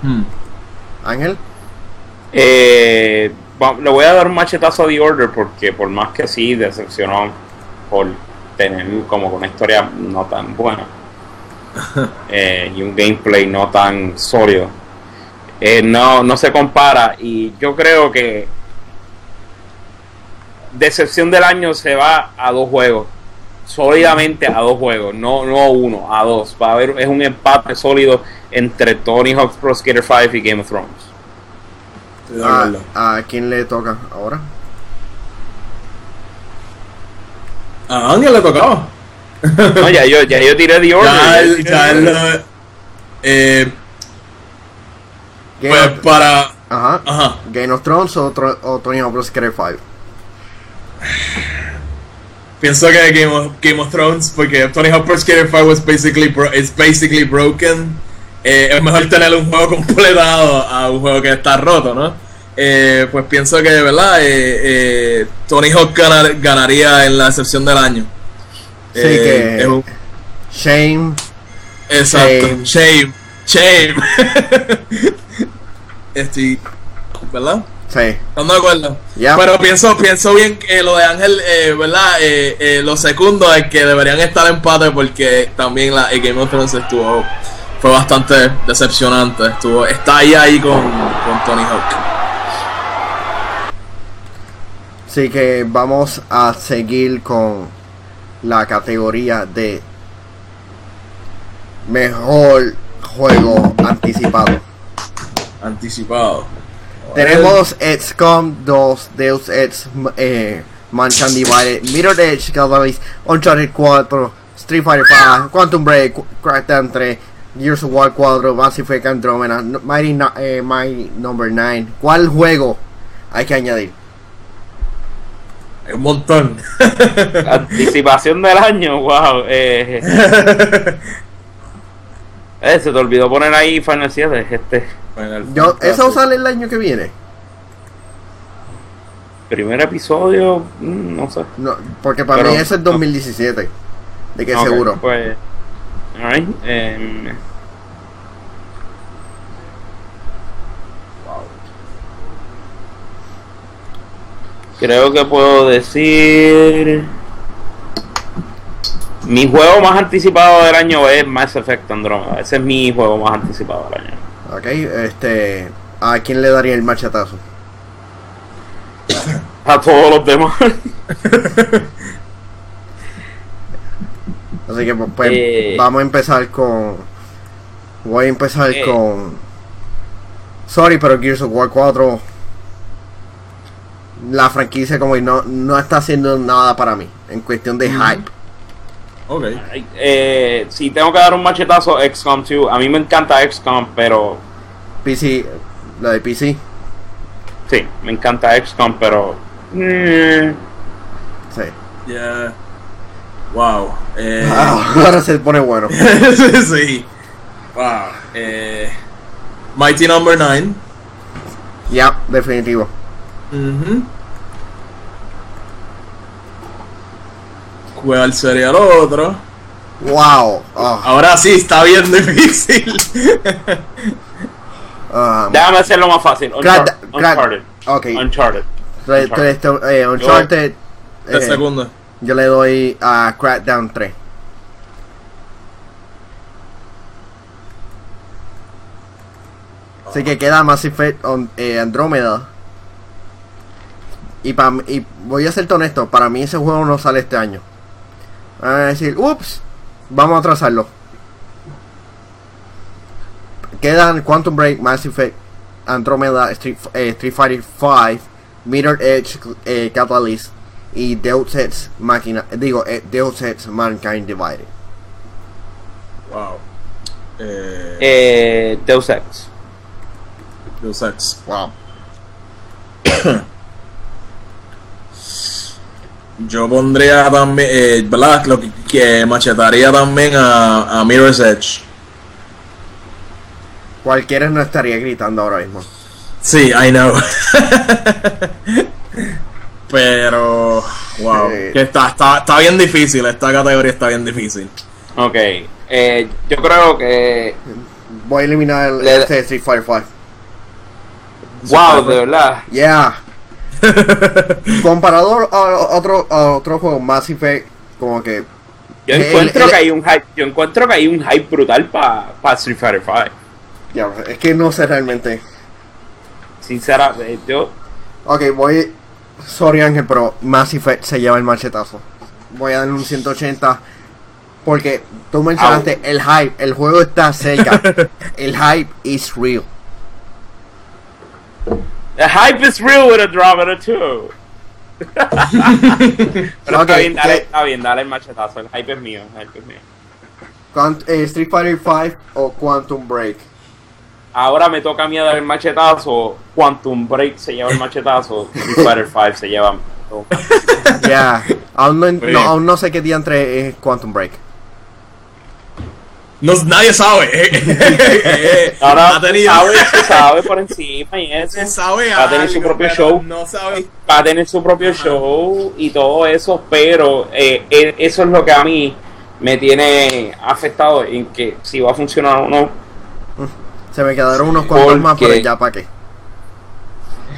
Hmm. Ángel. Eh, le voy a dar un machetazo a The Order porque por más que sí decepcionó por tener como una historia no tan buena eh, y un gameplay no tan sólido, eh, no, no se compara y yo creo que decepción del año se va a dos juegos sólidamente a dos juegos, no, no a uno, a dos. Va a haber, es un empate sólido entre Tony Hawk's Pro Skater 5 y Game of Thrones. ¿A, quién le toca ahora? A Ángel le tocaba. no, ya yo, ya yo tiré The Order. Ya, ya, eh, pues para, Ajá. Ajá. Game of Thrones o, Tro- o Tony Hawk Pro Skater 5. Pienso que Game of, Game of Thrones, porque Tony Hawk Pro Skater 5 was basically bro- is basically broken. Eh, es mejor tener un juego completado a un juego que está roto, ¿no? Eh, pues pienso que, ¿verdad? Eh, Tony Hawk ganar- ganaría en la excepción del año. Sí, que- es un- Shame. exacto. Shame. Shame. Estoy. ¿Verdad? Sí. ¿Están de acuerdo? Pero pienso, pienso bien que lo de Ángel, eh, ¿verdad? Eh, eh, lo segundo es que deberían estar empate porque también la el Game of Thrones estuvo fue bastante decepcionante. Estuvo, está ahí ahí con, con Tony Hawk. Así que vamos a seguir con la categoría de mejor juego anticipado. Anticipado. Tenemos XCOM 2, Deus Ex eh, Divided, Mirror Edge, Galvanis, Uncharted 4, Street Fighter 5, Quantum Break, Crackdown 3, Gears of War 4, Mass Effect Andromeda, Mighty, No- eh, Mighty Number 9. ¿Cuál juego hay que añadir? Hay un montón. Anticipación del año, wow. Eh, eh, se te olvidó poner ahí Final 7. Este, Yo, ¿Eso sale el año que viene? primer episodio, mm, no sé. No, porque para Pero- mí ese es 2017. De que seguro. Pues, alright, em, Creo que puedo decir. Mi juego más anticipado del año es Mass Effect Andromeda. Ese es mi juego más anticipado del año. Ok, este. ¿A quién le daría el machetazo? A todos los demás. Así que pues Eh. vamos a empezar con. Voy a empezar Eh. con. Sorry, pero Gears of War 4. La franquicia como que no, no está haciendo nada para mí. En cuestión de hype. Ok. eh, si tengo que dar un machetazo, XCOM 2. A mí me encanta XCOM, pero. PC. La de PC. Sí, me encanta XCOM, pero. mm, Sí. Yeah. Wow. Eh, Ah, ahora se pone bueno. sí. Wow. Eh, Mighty Number 9. Ya, definitivo. Ujú. ¿Cuál sería el otro? Wow. Ah, Ahora sí, está bien difícil. ah, déjame hacerlo más fácil. Unchar- Uncharted. ok. Uncharted. Tre- tre- eh, Uncharted. El eh, segundo. Yo le doy a Crackdown 3. Así que queda Mass Effect on- eh, Andromeda. Y, pa- y voy a ser honesto, para mí ese juego no sale este año. Van a decir, ups, vamos a atrasarlo. Quedan Quantum Break, Mass Effect, Andromeda, Street, eh, Street Fighter 5, Mirror Edge, eh, Catalyst y Deus Ex Máquina, digo, eh, Deus Ex Mankind Divided. Wow. Eh, Eh, Deus Ex. Deus Ex. Wow. Yo pondría también, eh, ¿verdad? Lo que, que machetaría también a, a Mirror's Edge. Cualquiera no estaría gritando ahora mismo. Sí, I know. Pero, wow. Sí. Que está, está, está bien difícil, esta categoría está bien difícil. Ok. Eh, yo creo que. Voy a eliminar el Le- este Street Fighter 5. Wow, de verdad. Yeah. Comparado a otro, a otro juego, Mass Effect, como que Yo encuentro el- que hay un hype. Yo encuentro que hay un hype brutal para Street Fighter 5. ya, es que no sé realmente. Sinceramente, yo. Ok, voy. Sorry Ángel, pero Mass Effect se lleva el machetazo. Voy a darle un 180. Porque tú mencionaste el hype, el juego está cerca. el hype is real. The hype is real with Andromeda too. Pero está bien, dale, ¿qué- está bien, dale el machetazo. El hype es mío. El hype es mío. Quant- eh, Street Fighter 5 o Quantum Break. ahora me toca a mí dar el machetazo, Quantum Break se lleva el machetazo, y Fighter 5 se lleva... Ya, aún, no, no, aún no sé qué día entre es Quantum Break. No, nadie sabe. Ahora ha tenido... sabe, sabe por encima y eso. Se sabe va a tener su propio show. No sabe. Va a tener su propio show y todo eso, pero eh, eh, eso es lo que a mí me tiene afectado en que si va a funcionar o no. Se me quedaron unos cuantos más, pero ya para qué.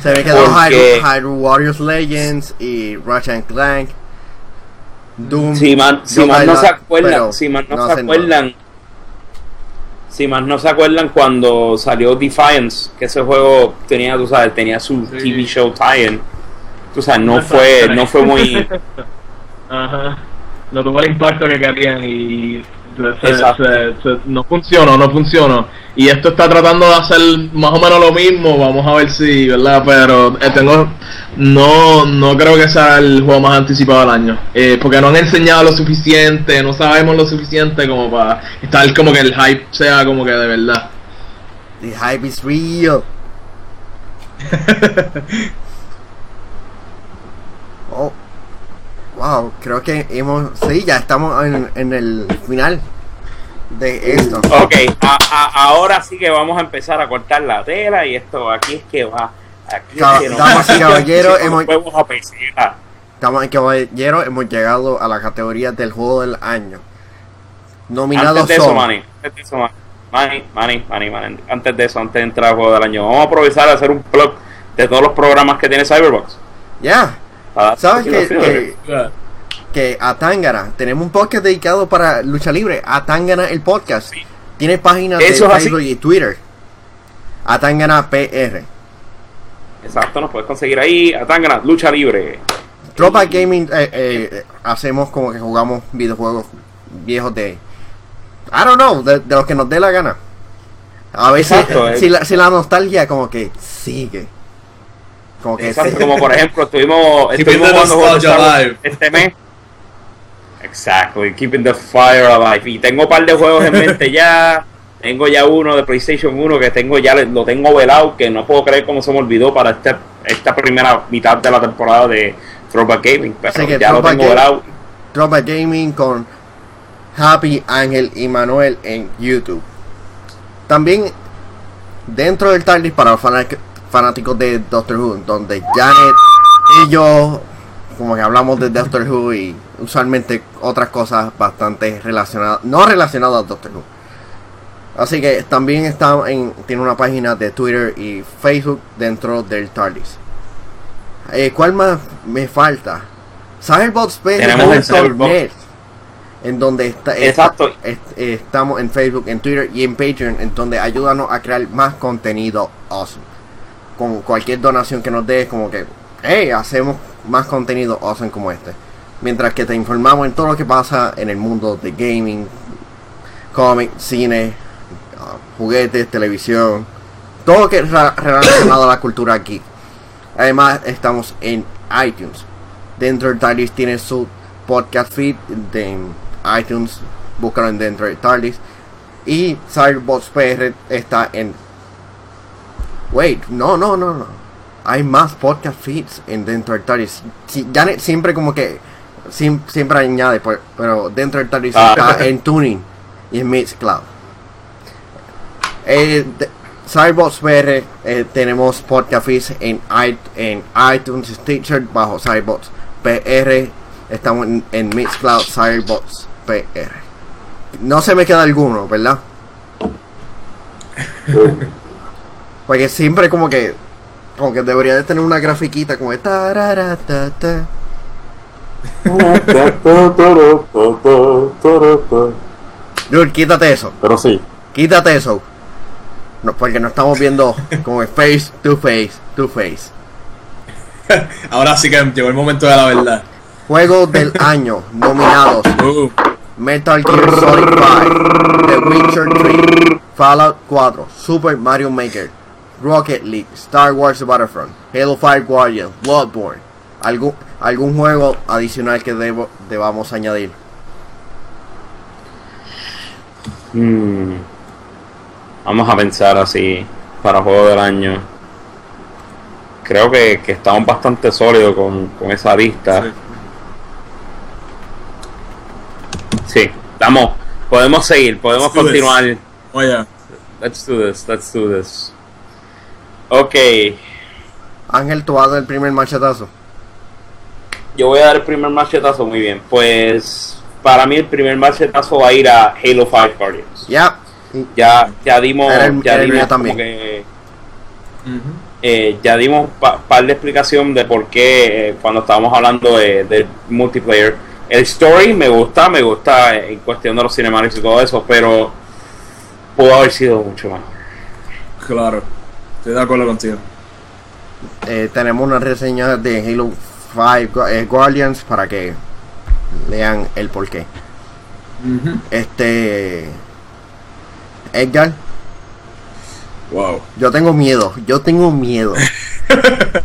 Se me quedó Hyrule, Warriors Legends y Ratchet Clank. Doom. Si más, si más no se acuerdan, si más no, se acuerdan, si más no se acuerdan cuando salió Defiance, que ese juego tenía, tú sabes, tenía su TV show tie-in. Tú sabes, no fue, no fue muy. Ajá. No tuvo el impacto que querían y no funcionó, no funcionó. Y esto está tratando de hacer más o menos lo mismo, vamos a ver si, ¿verdad? Pero eh, tengo, no, no creo que sea el juego más anticipado del año. Eh, porque no han enseñado lo suficiente, no sabemos lo suficiente como para estar como que el hype sea como que de verdad. The hype is real. oh. Wow, creo que hemos. Sí, ya estamos en, en el final de esto. Ok, ahora sí que vamos a empezar a cortar la tela y esto aquí es que va. Aquí damas y caballeros, hemos. Damas y caballeros, hemos llegado a la categoría del juego del año. Nominados antes de eso, Manny, antes de eso, Manny, Manny, Manny, Manny, antes de eso, antes de entrar al juego del año, vamos a aprovechar a hacer un blog de todos los programas que tiene Cyberbox. Ya. ¿Sabes que, que, a Tangana tenemos un podcast dedicado para lucha libre? A Tangana el podcast. Tiene páginas de Facebook y Twitter. A Tangana PR. Exacto, nos puedes conseguir ahí. A Tangana, lucha libre. Tropa Gaming eh, eh, hacemos como que jugamos videojuegos viejos de. I don't know, de, los que nos dé la gana. A veces, eh. si, la, si la nostalgia como que sigue. Como que Exacto, como por ejemplo, estuvimos, estuvimos jugando este mes. Exactly, keeping the fire alive. Y tengo un par de juegos en mente ya. Tengo ya uno de PlayStation 1 que tengo ya, lo tengo velado, que no puedo creer cómo se me olvidó para este, esta primera mitad de la temporada de Throwback Gaming. Pero ya lo tengo velado. Throwback Gaming con Happy Ángel y Manuel en YouTube. También dentro del TARDIS para los fanáticos de Doctor Who, donde Janet y yo, como que hablamos de Doctor Who y usualmente otras cosas bastante relacionadas, no relacionadas a Doctor Who. Así que también está en, tiene una página de Twitter y Facebook dentro del TARDIS. Eh, ¿Cuál más me falta? Cyberbox.net en donde está, Exacto. estamos en Facebook, en Twitter y en Patreon, en donde ayúdanos a crear más contenido awesome con cualquier donación que nos des, como que, hey, hacemos más contenido awesome como este. Mientras que te informamos en todo lo que pasa en el mundo de gaming, cómic, cine, uh, juguetes, televisión, todo lo que es relacionado a la cultura aquí. Además, estamos en iTunes. Dentro de tiene su podcast feed de iTunes. Búscalo en dentro de TARDIS. Y Cyberbots PR está en Wait, no, no, no, no. Hay más podcast feeds en dentro del TARDIS. Janet siempre como que siempre añade, pues, pero dentro del TARDIS ah. está en Tuning y en Mixcloud. Eh, Cyberbots PR eh, tenemos podcast feeds en, en iTunes, Stitcher bajo Cyberbots PR. Estamos en, en Mixcloud, Cyberbots PR. No se me queda alguno, ¿verdad? Porque siempre como que como que debería de tener una grafiquita como esta Dude, quítate eso. Pero sí. Quítate eso. No, porque no estamos viendo como face to face to face. Ahora sí que llegó el momento de la verdad. Juego del año nominados. Uh. Metal Gear Solid 5, The Witcher 3, Fallout 4, Super Mario Maker, Rocket League, Star Wars Battlefront, Halo 5 Guardian, Bloodborne. ¿Algún, algún juego adicional que debo, debamos añadir? Hmm. vamos a pensar así para juego del año. Creo que, que estamos bastante sólidos con, con esa lista. Sí, estamos, podemos seguir, podemos continuar. this. Oye, Let's do this, let's do this. Ok, Ángel, tú vas a dar el primer machetazo. yo voy a dar el primer machetazo muy bien. Pues para mí el primer machetazo va a ir a Halo 5 Guardians. Ya. Ya, ya dimos, Era el- ya era el dimos también. que, eh, ya dimos pa- par de explicación de por qué eh, cuando estábamos hablando de, del multiplayer. El story me gusta, me gusta en cuestión de los cinemáticos y todo eso, pero pudo haber sido mucho más. claro. Estoy de acuerdo contigo. Eh, tenemos una reseña de Halo 5 eh, Guardians para que lean el porqué. Este. Edgar, Wow. yo tengo miedo. Yo tengo miedo.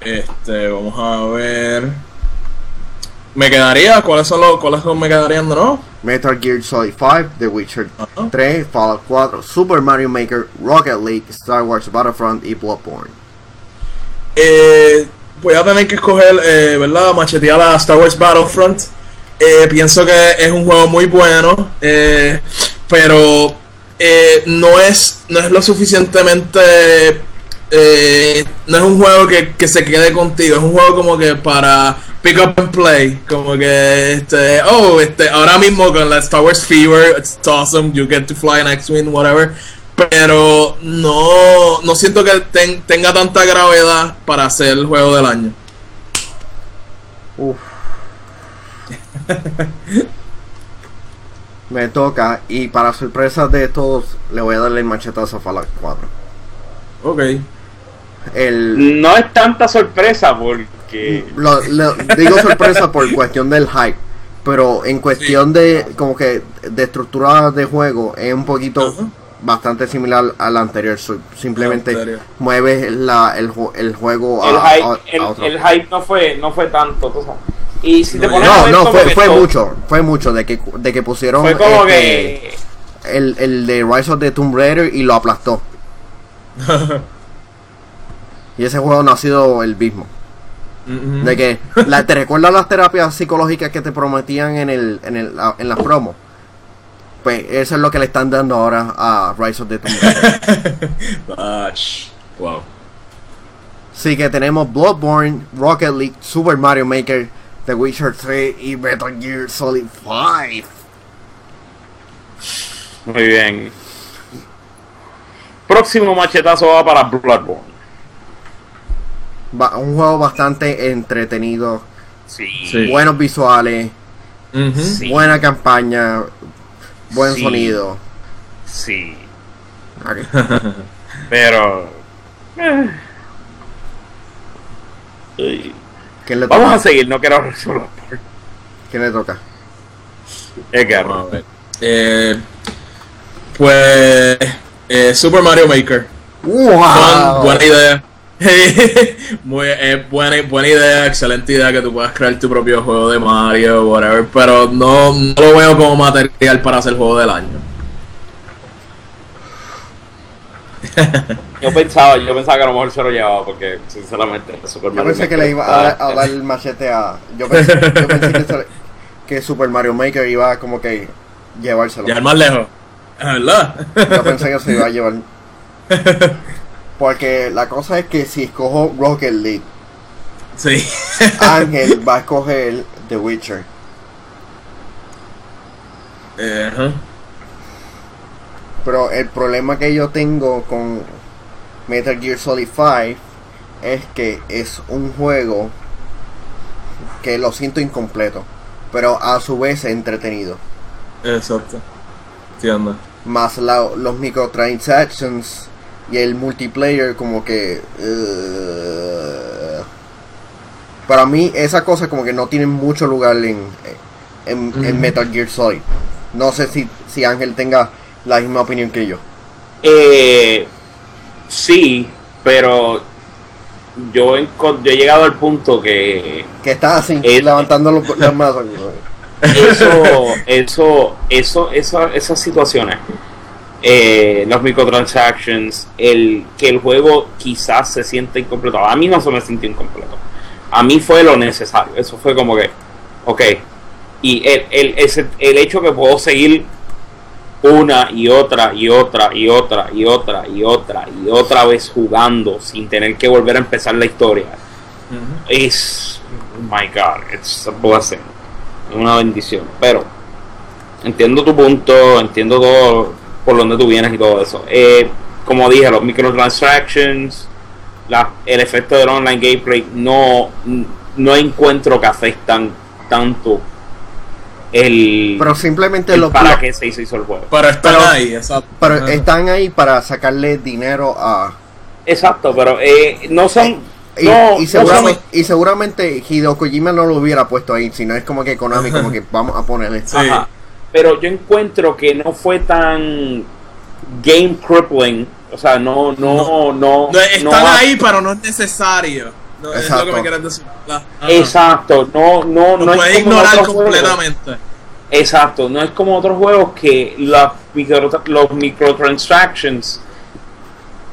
Este, vamos a ver. Me quedaría, ¿cuáles son los, cuáles son me quedarían de nuevo? Metal Gear Solid 5, The Witcher Ajá. 3, Fallout 4, Super Mario Maker, Rocket League, Star Wars Battlefront y Bloodborne. Eh, voy a tener que escoger, eh, ¿verdad? Machetear a Star Wars Battlefront. Eh, pienso que es un juego muy bueno, eh, pero eh, no es no es lo suficientemente eh, no es un juego que, que se quede contigo, es un juego como que para pick up and play, como que este, oh, este, ahora mismo con la Star Wars Fever, it's awesome, you get to fly an X-Wing, whatever, pero no, no siento que ten- tenga tanta gravedad para ser el juego del año. Uf. Me toca y para sorpresa de todos le voy a darle el machetazo a Fallout 4. Ok. El, No es tanta sorpresa porque lo- lo- digo sorpresa por cuestión del hype, pero en cuestión de como que de estructura de juego es un poquito bastante similar al anterior. Simplemente anterior. mueves la, el, ju- el juego el a, hype, a- a el, otro. el hype no fue, no fue tanto, tú sabes. Y si te No, pones No, fue, fue mucho, fue mucho de que, de que pusieron Fue como este, que el, el de Rise of the Tomb Raider y lo aplastó. y ese juego no ha sido el mismo. De que la, te recuerdas las terapias psicológicas que te prometían en el, en el en las promos. Pues eso es lo que le están dando ahora a Rise of the Tomb Raider. Wow. Así que tenemos Bloodborne, Rocket League, Super Mario Maker, The Witcher 3 y Metal Gear Solid 5. Muy bien. Próximo machetazo va para Bloodborne. Va- un juego bastante entretenido, Sí. Sí. buenos visuales. Sí. buena campaña, buen Sí. sonido. Sí. Pero. eh. Ay. ¿Quién le Vamos a seguir, no quiero resolver. ¿Quién le toca? Edgar. Vamos a ver. Eh, pues eh, Super Mario Maker. ¡Wow! Fun, buena idea. Muy, eh, buena, buena idea, excelente idea que tú puedas crear tu propio juego de Mario, whatever, pero no, no lo veo como material para hacer juego del año. Yo pensaba, yo pensaba que a lo mejor se lo llevaba porque, sinceramente, Super Yo Mario pensé que Maker le iba a, dar el machete a. Yo pensé, yo pensé que, se- que Super Mario Maker iba a como que llevárselo. Llegar más lejos. Es verdad. Yo pensé que se iba a llevar. Porque la cosa es que si escojo Rocket League, sí. Ángel va a escoger The Witcher. Ajá. Pero el problema que yo tengo con Metal Gear Solid 5 es que es un juego que lo siento incompleto, pero a su vez entretenido. Exacto. Más la- los microtransactions y el multiplayer como que... eh, para mí esa cosa como que no tiene mucho lugar en, en. Metal Gear Solid. No sé si, si Ángel tenga la misma opinión que yo. Eh, sí, pero yo, he llegado al punto que Que está así, Eh, levantando los, las manos. eso, eso, eso, eso, esas situaciones, eh, los microtransactions, el que el juego quizás se siente incompleto. A mí no se me sintió incompleto. A mí fue lo necesario. Eso fue como que, ok. Y el, el, el hecho que puedo seguir una y otra y otra y otra y otra y otra y otra vez jugando sin tener que volver a empezar la historia es oh my god it's a blessing una bendición pero entiendo tu punto entiendo todo por donde tú vienes y todo eso. Eh, como dije los microtransactions la, el efecto del online gameplay no no encuentro que afectan tanto el pero simplemente lo para que se hizo, el juego. Pero están ahí exacto. pero están ahí. para sacarle dinero a exacto pero eh, no son y, no, y, seguramente, y seguramente Hideo Kojima no lo hubiera puesto ahí sino es como que Konami como que vamos a ponerle. Sí. Pero yo encuentro que no fue tan game crippling o sea no no no, no, están ahí pero no es necesario no, es lo que me quieres decir. Exacto, no, no, no, no puedes es ignorar completamente. Juegos. Exacto, no es como otros juegos que la micro, los microtransactions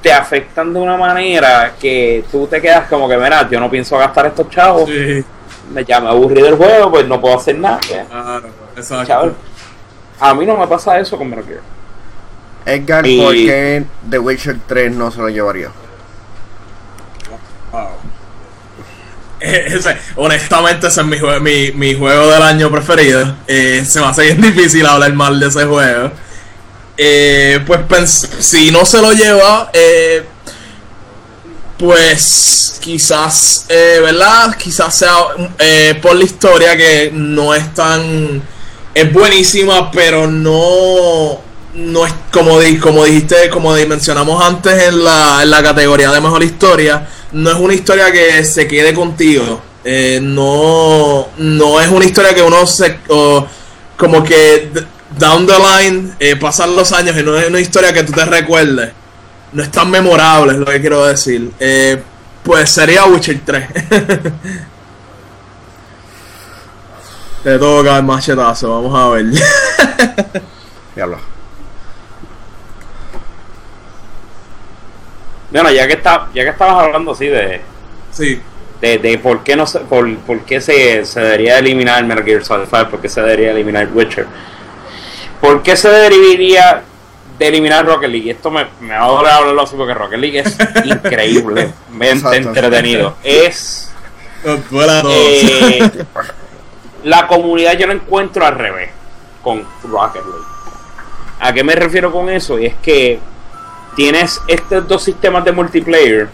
te afectan de una manera que tú te quedas como que, mira, yo no pienso gastar estos chavos. Sí. Me, ya me aburrí del juego, pues no puedo hacer nada. Claro, exacto. Chavos, a mí no me pasa eso con Metal Gear. Edgar, Y- ¿por qué The Witcher 3 no se lo llevaría? Wow. Ese, honestamente, ese es mi, jue- mi, mi juego del año preferido. Eh, se me hace bien difícil hablar mal de ese juego. Eh, pues pens- si no se lo lleva, eh, pues quizás, eh, ¿verdad? Quizás sea eh, por la historia que no es tan... Es buenísima, pero no... No es como, como dijiste, como mencionamos antes en la, en la categoría de mejor historia, no es una historia que se quede contigo. Eh, no, no es una historia que uno se... o como que down the line eh, pasan los años y no es una historia que tú te recuerdes. No es tan memorable, es lo que quiero decir. Eh, pues sería Witcher 3. Te toca el machetazo, vamos a ver. Diablo. Bueno, ya que está, ya que estabas hablando así de, sí. de, de por qué no se, por, por qué se, se debería eliminar Metal Gear Solid 5, por qué se debería eliminar Witcher. ¿Por qué se debería de eliminar Rocket League? Y esto me, me va a doler hablarlo así porque Rocket League es increíblemente entretenido. Es Nos duele a todos. eh, la comunidad yo la encuentro al revés con Rocket League. ¿A qué me refiero con eso? Y es que tienes estos dos sistemas de multiplayer.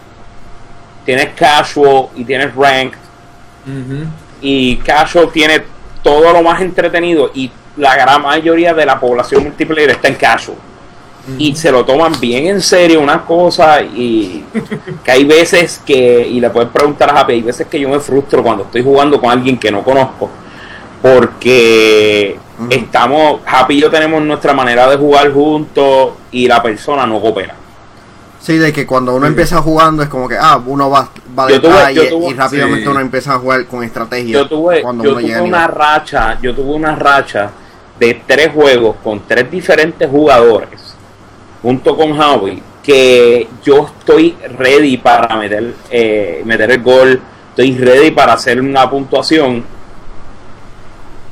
Tienes casual y tienes ranked. Y casual tiene todo lo más entretenido y la gran mayoría de la población multiplayer está en casual. Y se lo toman bien en serio una cosa y que hay veces que, y le puedes preguntar a Happy, hay veces que yo me frustro cuando estoy jugando con alguien que no conozco. Porque estamos, Happy y yo tenemos nuestra manera de jugar juntos y la persona no coopera. Sí, de que cuando uno Sí. empieza jugando es como que, ah, uno va, va Yo tuve- y, tuve- y rápidamente sí. uno empieza a jugar con estrategia. yo tuve, cuando yo uno tuve una racha, yo tuve una racha de tres juegos con tres diferentes jugadores junto con Howie que yo estoy ready para meter eh, meter el gol, estoy ready para hacer una puntuación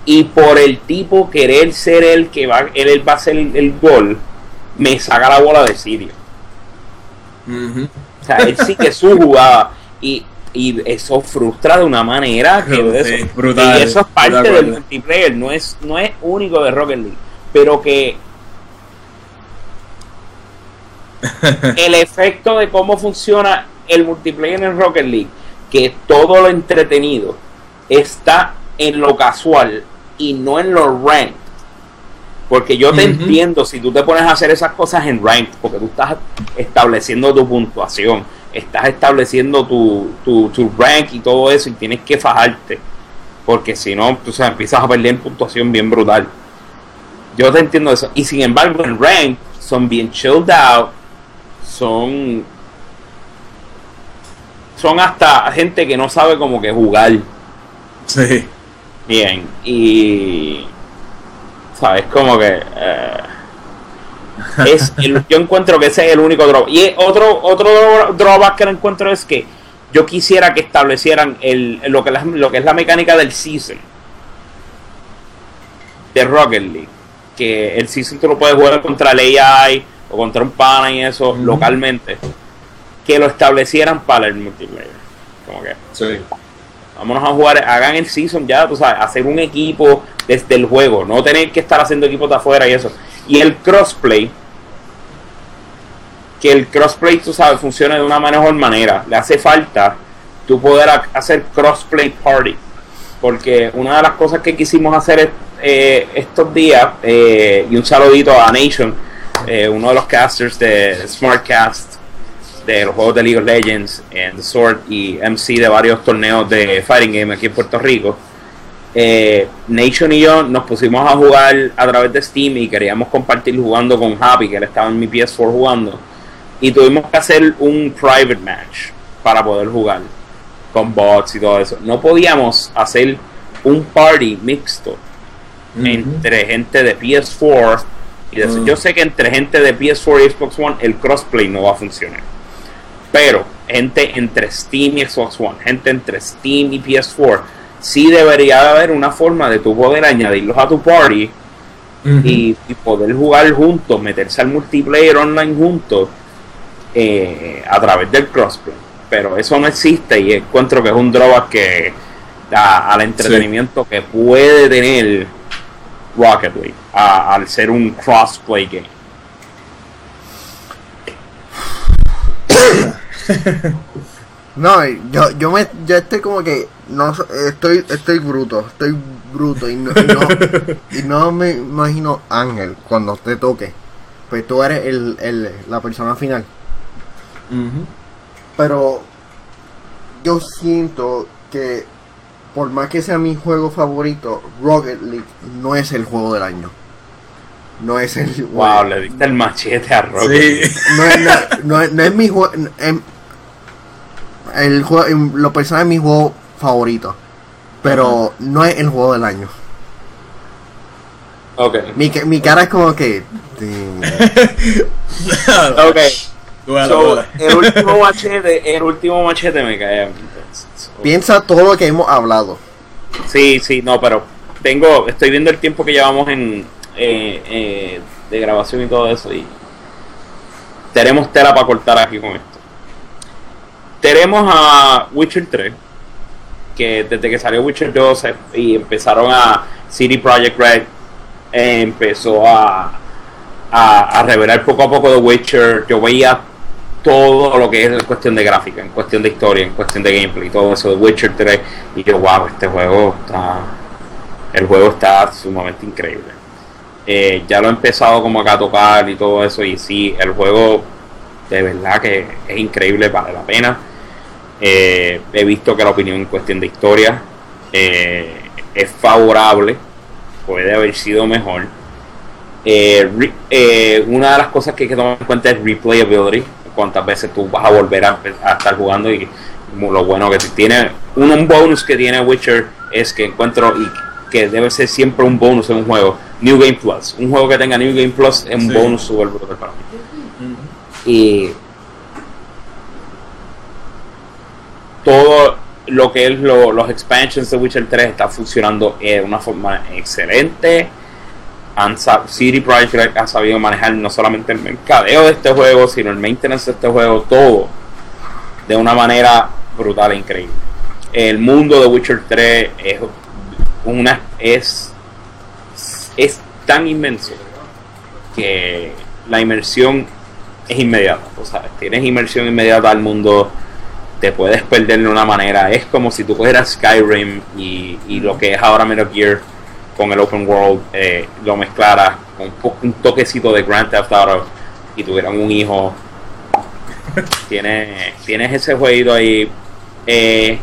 y por el tipo querer ser el que va él, va a hacer el, el gol me saca la bola de sitio. Ujú. O sea, él sí que su jugada. Y, y eso frustra de una manera que de Sí, eso, brutal, y eso es parte de del multiplayer, no es, no es único de Rocket League. Pero que el efecto de cómo funciona el multiplayer en Rocket League, que todo lo entretenido está en lo casual y no en lo ranked. Porque yo te entiendo si tú te pones a hacer esas cosas en ranked, porque tú estás estableciendo tu puntuación, estás estableciendo tu, tu, tu rank y todo eso y tienes que fajarte. Porque si no, tú sabes, empiezas a perder puntuación bien brutal. Yo te entiendo eso. Y sin embargo, en rank son bien chilled out, son son hasta gente que no sabe como que jugar. Sí. Bien, y. ¿Sabes? Como que. Eh, es yo encuentro que ese es el único drawback. Y otro, otro drawback que encuentro es que yo quisiera que establecieran el, lo, que lo que es la mecánica del season de Rocket League. Que el season tú lo puedes jugar contra el AI o contra un pana y eso localmente. Que lo establecieran para el multiplayer. Como que. Sí. Vámonos a jugar, hagan el season ya, tú sabes, hacer un equipo desde el juego, no tener que estar haciendo equipos de afuera y eso. Y el crossplay, que el crossplay, tú sabes, funcione de una mejor manera. Le hace falta tú poder hacer crossplay party. Porque una de las cosas que quisimos hacer eh, estos días, eh, y un saludito a Nation, eh, uno de los casters de Smartcast, de los juegos de League of Legends, en The Sword y MC de varios torneos de Fighting Game aquí en Puerto Rico. Eh, Nation y yo nos pusimos a jugar a través de Steam y queríamos compartir jugando con Happy, que él estaba en mi PS4 jugando. Y tuvimos que hacer un private match para poder jugar con bots y todo eso. No podíamos hacer un party mixto entre gente de PS4 y de mm. Yo sé que entre gente de PS4 y Xbox One el crossplay no va a funcionar. Pero gente entre Steam y Xbox One, gente entre Steam y PS4, sí debería haber una forma de tu poder añadirlos a tu party y, poder jugar juntos, meterse al multiplayer online juntos eh, a través del crossplay. Pero eso no existe y encuentro que es un drawback que da al entretenimiento que puede tener Rocket League al ser un crossplay game. no, yo, yo me yo estoy como que no estoy estoy bruto, estoy bruto y no, y no, me imagino Ángel cuando te toque. Pues tú eres el, el la persona final. Pero yo siento que por más que sea mi juego favorito, Rocket League no es el juego del año. No es el. Wow, le diste el machete a Rocket. Sí. No, es, no, no, es mi juego. El juego, lo personal es mi juego favorito. Pero no es el juego del año. Ok. Mi, mi cara es como que. ok. So, el último machete, el último machete me cae. Piensa todo lo que hemos hablado. Sí, sí, no, pero tengo, estoy viendo el tiempo que llevamos en eh, eh, de grabación y todo eso y tenemos tela para cortar aquí con esto. Tenemos a Witcher 3, que desde que salió Witcher 2 y empezaron a City Project Red, empezó a, a, revelar poco a poco de Witcher. Yo veía todo lo que es cuestión de gráfica, en cuestión de historia, en cuestión de gameplay, todo eso de Witcher 3. Y yo, wow, este juego está. El juego está sumamente increíble. Eh, ya lo he empezado como acá a tocar y todo eso. Y sí, el juego de verdad que es increíble, vale la pena. Eh, he visto que la opinión en cuestión de historia eh, es favorable, puede haber sido mejor. una de las cosas que hay que tomar en cuenta es replayability, cuántas veces tú vas a volver a, estar jugando y lo bueno que tiene. Un, bonus que tiene Witcher es que encuentro y que debe ser siempre un bonus en un juego New Game Plus. Un juego que tenga New Game Plus es un bonus super brutal para mí. Y todo lo que es los expansions de Witcher 3 está funcionando de una forma excelente City Project ha sabido manejar no solamente el mercadeo de este juego, sino el maintenance de este juego, todo de una manera brutal e increíble. El mundo de Witcher 3 es una es es tan inmenso que la inmersión es inmediata, o sea, tienes inmersión inmediata al mundo, te puedes perder de una manera, es como si tú cogieras Skyrim y, y lo que es ahora Metal Gear con el open world eh, lo mezclara con un, toquecito de Grand Theft Auto y tuvieran un hijo. Tienes, tienes ese jueguito ahí. Eh,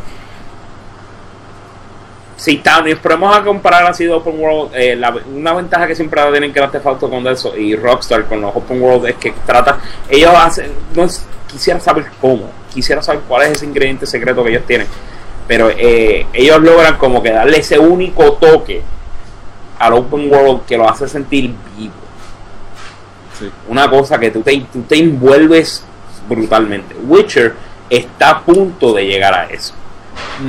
si pero vamos a comparar así de Open World eh, una ventaja que siempre tienen Grand Theft Auto con eso y Rockstar con los Open World es que trata ellos hacen no quisiera saber cómo quisiera saber cuál es ese ingrediente secreto que ellos tienen pero eh, ellos logran como que darle ese único toque al open world que lo hace sentir vivo. Una cosa que tú te, tú te envuelves brutalmente. Witcher está a punto de llegar a eso.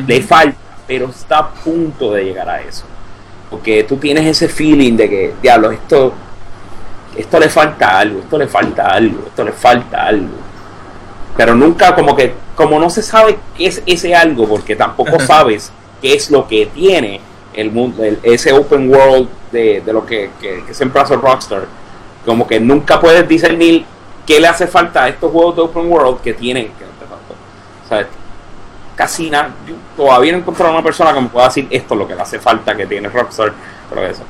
Le falta, pero está a punto de llegar a eso. Porque tú tienes ese feeling de que, diablo, esto, esto le falta algo, esto le falta algo, esto le falta algo. Pero nunca como que, como no se sabe qué es ese algo, porque tampoco sabes qué es lo que tiene el mundo, ese open world de, lo que, que, siempre hace Rockstar. Como que nunca puedes discernir qué le hace falta a estos juegos de open world que tienen. Que, Casi nada. todavía no he encontrado una persona que me pueda decir esto es lo que le hace falta que tiene Rockstar. Pero, eso.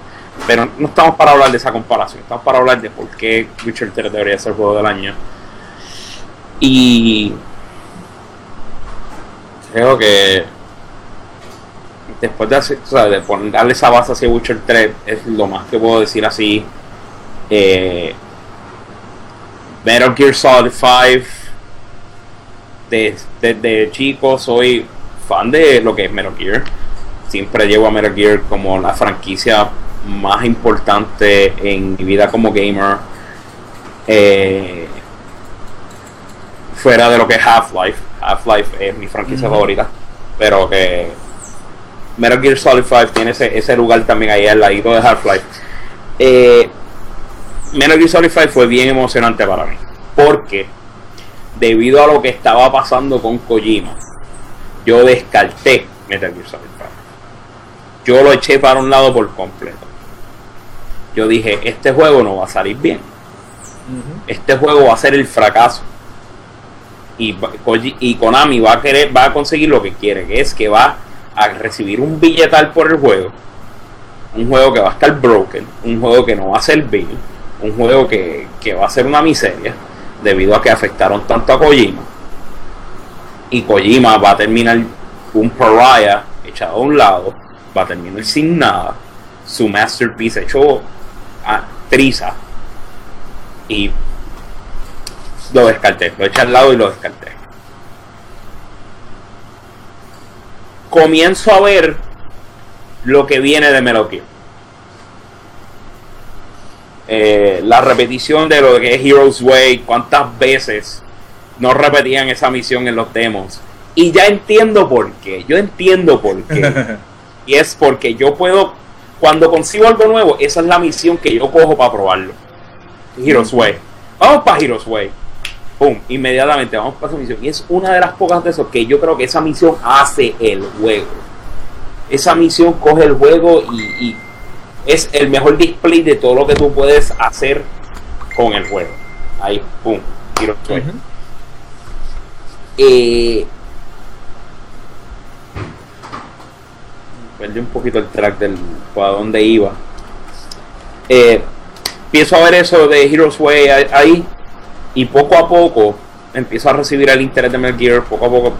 pero no estamos para hablar de esa comparación. Estamos para hablar de por qué Witcher 3 debería ser el juego del año. Y creo que después de, hacer, darle esa base hacia Witcher 3 es lo más que puedo decir así. Eh, Metal Gear Solid 5 desde chico soy fan de lo que es Metal Gear. Siempre llevo a Metal Gear como la franquicia más importante en mi vida como gamer. Eh, fuera de lo que es Half-Life. Half-Life es mi franquicia favorita. Pero que Metal Gear Solid 5 tiene ese, lugar también ahí al ladito de Half-Life. Eh, Metal Gear Solid 5 fue bien emocionante para mí. Porque debido a lo que estaba pasando con Kojima, yo descarté Metal Gear Solid 5. Yo lo eché para un lado por completo. Yo dije, este juego no va a salir bien. Este juego va a ser el fracaso. Y, Konami va a querer, va a conseguir lo que quiere, que es que va a recibir un billetal por el juego, un juego que va a estar broken, un juego que no va a servir, un juego que, va a ser una miseria, debido a que afectaron tanto a Kojima. Y Kojima va a terminar un pariah echado a un lado, va a terminar sin nada, su masterpiece hecho a triza. Y lo descarté, lo eché al lado y lo descarté. comienzo a ver lo que viene de Metal eh, la repetición de lo que es Heroes Way, cuántas veces no repetían esa misión en los demos. Y ya entiendo por qué, yo entiendo por qué. y es porque yo puedo, cuando consigo algo nuevo, esa es la misión que yo cojo para probarlo. Heroes Way. Vamos para Heroes Way. ¡Pum! Inmediatamente vamos para esa misión. Y es una de las pocas de esos que yo creo que esa misión hace el juego. Esa misión coge el juego y, es el mejor display de todo lo que tú puedes hacer con el juego. Ahí, ¡pum! Tiro eh, perdí un poquito el track del para dónde iba. Eh, empiezo a ver eso de Heroes Way ahí y poco a poco empiezo a recibir el interés de Metal Gear, poco a poco,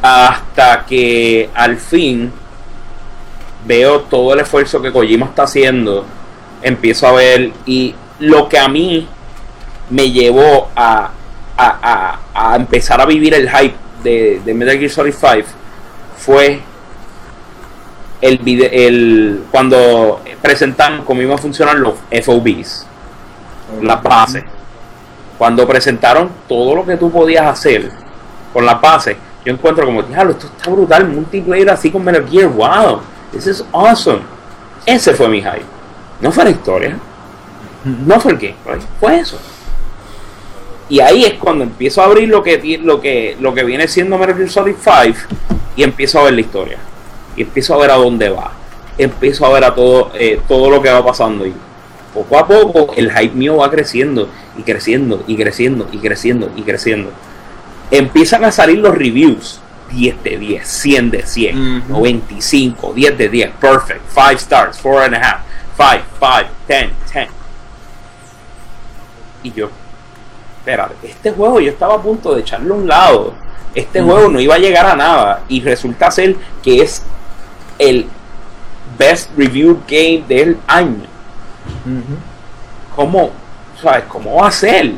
hasta que al fin veo todo el esfuerzo que Kojima está haciendo, empiezo a ver y lo que a mí me llevó a, a, empezar a vivir el hype de, de Metal Gear Solid 5 fue el, el cuando presentan cómo iban a funcionar los FOBs, las bases cuando presentaron todo lo que tú podías hacer con la base, yo encuentro como, diablo, esto está brutal, multiplayer así con Metal Gear, wow, this is awesome. Ese fue mi hype. No fue la historia, no fue el gameplay, fue eso. Y ahí es cuando empiezo a abrir lo que, lo que, lo que viene siendo Metal Gear Solid 5 y empiezo a ver la historia. Y empiezo a ver a dónde va. Empiezo a ver a todo, eh, todo lo que va pasando. Y poco a poco el hype mío va creciendo y creciendo y creciendo y creciendo y creciendo. Empiezan a salir los reviews. 10 de 10, 100 de 100, 95, 10 de 10, perfect, 5 stars, 4 and a half, 5, 5, 10, 10. Y yo, espérate, este juego yo estaba a punto de echarlo a un lado. Este juego no iba a llegar a nada. Y resulta ser que es el best reviewed game del año. ¿Cómo, sabes, cómo va a ser?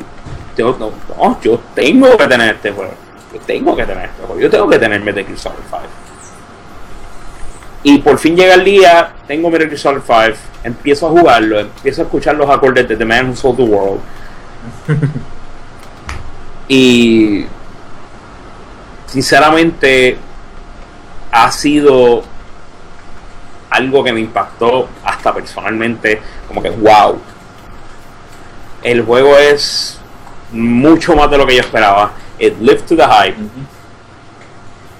Yo, no, yo tengo que tener este juego. Yo tengo que tener este juego. Yo tengo que tener Metal Gear Solid 5. Y por fin llega el día, tengo Metal Gear Solid 5, empiezo a jugarlo, empiezo a escuchar los acordes de The Man Who Sold the World. y sinceramente ha sido algo que me impactó hasta personalmente, como que wow. El juego es mucho más de lo que yo esperaba. It lived to the hype.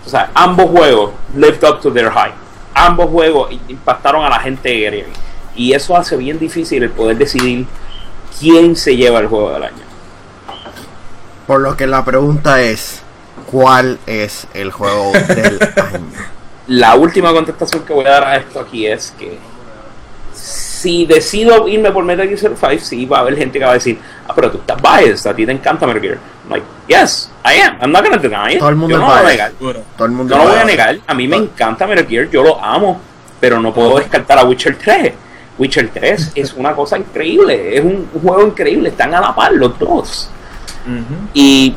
O sea, ambos juegos lived up to their hype ambos juegos impactaron a la gente de Y eso hace bien difícil el poder decidir quién se lleva el juego del año. Por lo que la pregunta es, ¿cuál es el juego del año? La última contestación que voy a dar a esto aquí es que si decido irme por Metal Gear Solid 5, sí va a haber gente que va a decir, ah, pero tú estás biased, a ti te encanta Metal Gear. I'm like, yes, I am. I'm not gonna deny it. Todo el mundo yo no lo voy a negar. Todo el mundo no lo voy a negar. A mí me encanta Metal Gear, yo lo amo, pero no puedo descartar a Witcher 3. Witcher 3 es una cosa increíble, es un juego increíble, están a la par los dos. Y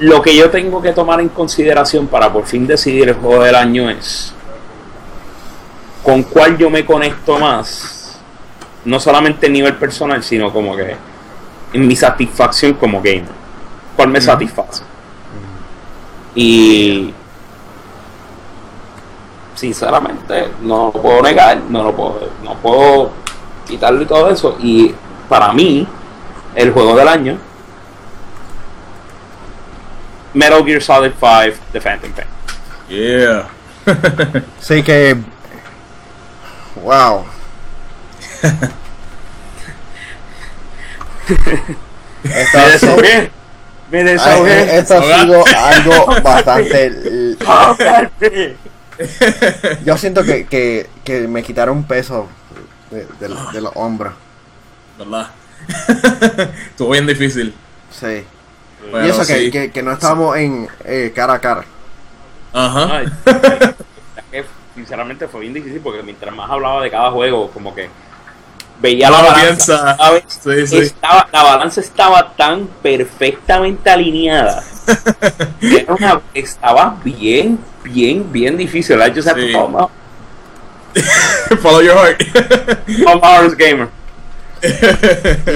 lo que yo tengo que tomar en consideración para por fin decidir el juego del año es con cuál yo me conecto más, no solamente a nivel personal, sino como que en mi satisfacción como gamer. ¿Cuál me satisface? Y sinceramente no lo puedo negar, no lo puedo, no puedo quitarle todo eso. Y para mí, el juego del año, Metal Gear Solid 5, The Phantom Pain. Yeah. sí que Wow. Esta, me desahogué. Me desahogué. Esto ha sido algo bastante. Yo siento que, que, que me quitaron un peso de, de, de los hombros. ¿Verdad? Estuvo bien difícil. Sí. y eso que, que, que, no estábamos en eh, cara a cara. Ajá sinceramente fue bien difícil porque mientras más hablaba de cada juego, como que veía la balanza. Estaba, la balanza estaba tan perfectamente alineada. estaba bien, bien, bien difícil. I just have to follow your heart. follow gamer.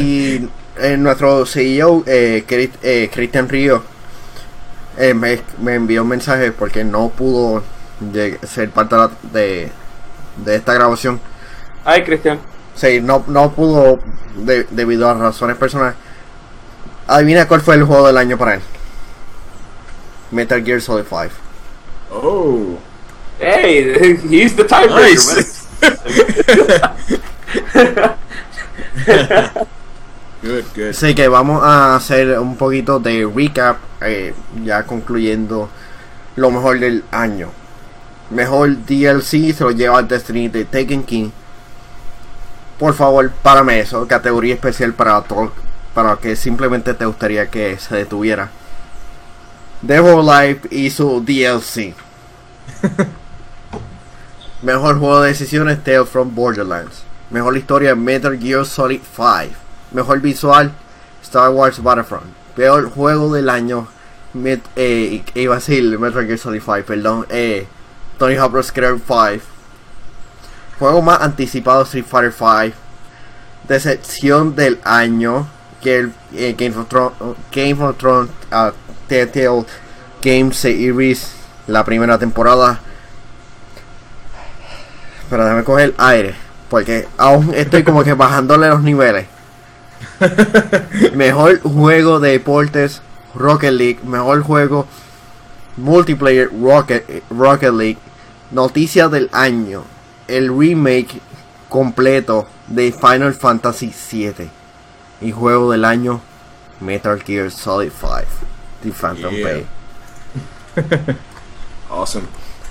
y eh, nuestro CEO, eh, eh, Christian Río, eh, me, me envió un mensaje porque no pudo de ser parte de, de esta grabación. Ay, Cristian. Sí, no, no pudo debido a razones personales. Adivina cuál fue el juego del año para él. Metal Gear Solid 5. Oh. Hey, he's the tiebreaker. Nice. good, good. Así que vamos a hacer un poquito de recap, eh, ya concluyendo lo mejor del año. Mejor DLC se lo lleva al Destiny de Taken King. Por favor, párame eso. Categoría especial para todo, para que simplemente te gustaría que se detuviera. Devil Life y su DLC. Mejor juego de decisiones Tales from Borderlands. Mejor historia Metal Gear Solid 5. Mejor visual Star Wars Battlefront. Peor juego del año. eh, iba a decir Metal Gear Solid 5, perdón. Eh, Tony Hawk Pro 5. Juego más anticipado Street Fighter 5. Decepción del año. Que el eh, Game of Thrones, Game of Thrones uh, Telltale Game Series, la primera temporada. Pero déjame coger el aire. Porque aún estoy como que bajándole los niveles. Mejor juego de deportes Rocket League. Mejor juego multiplayer Rocket, Rocket League. Noticia del año. El remake completo de Final Fantasy VII. Y juego del año Metal Gear Solid 5. The Phantom Pain. awesome.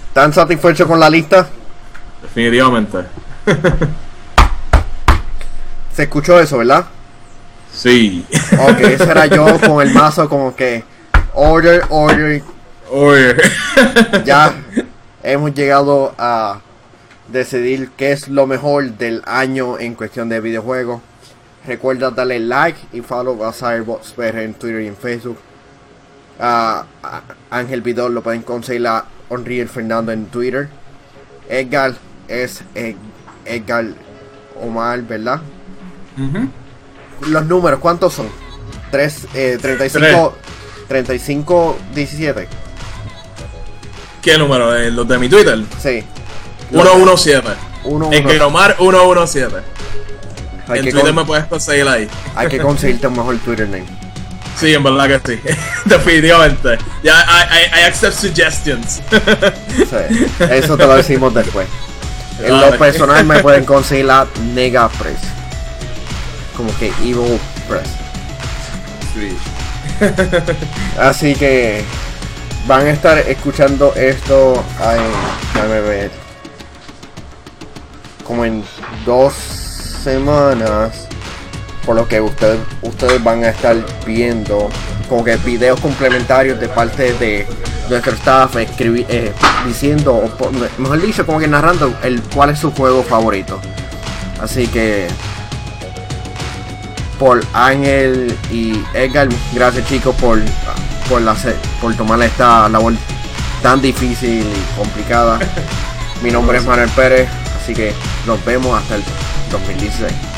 ¿Están satisfechos con la lista? Definitivamente. ¿Se escuchó eso, verdad? Sí. Ok, ese era yo con el mazo como que order, order. Order. ya hemos llegado a decidir qué es lo mejor del año en cuestión de videojuegos. Recuerda darle like y follow a Cyberbox en Twitter y en Facebook. A Ángel Vidal lo pueden conseguir a Unreal Fernando en Twitter. Edgar es Edgar Omar, ¿verdad? Los números, ¿cuántos son? 3, 35, 35, 17. ¿Qué número? Eh, ¿Los de mi Twitter? Sí. 117. Edgar Omar 117. en Twitter me puedes conseguir ahí. Hay que conseguirte un mejor Twitter name. Sí, en verdad que sí. Definitivamente. Ya, I, I, accept suggestions. sí, eso te lo decimos después. En lo personal me pueden conseguir la Nega Press. Como que Evil Press. Sí. Así que van a estar escuchando esto en, como en dos semanas por lo que ustedes ustedes van a estar viendo como que videos complementarios de parte de nuestro staff escribir, eh, diciendo o mejor dicho como que narrando el cuál es su juego favorito. Así que por Ángel y Edgar gracias chicos por por la por tomar esta labor tan difícil y complicada. Mi nombre es Manuel Pérez así que nos vemos hasta el 2016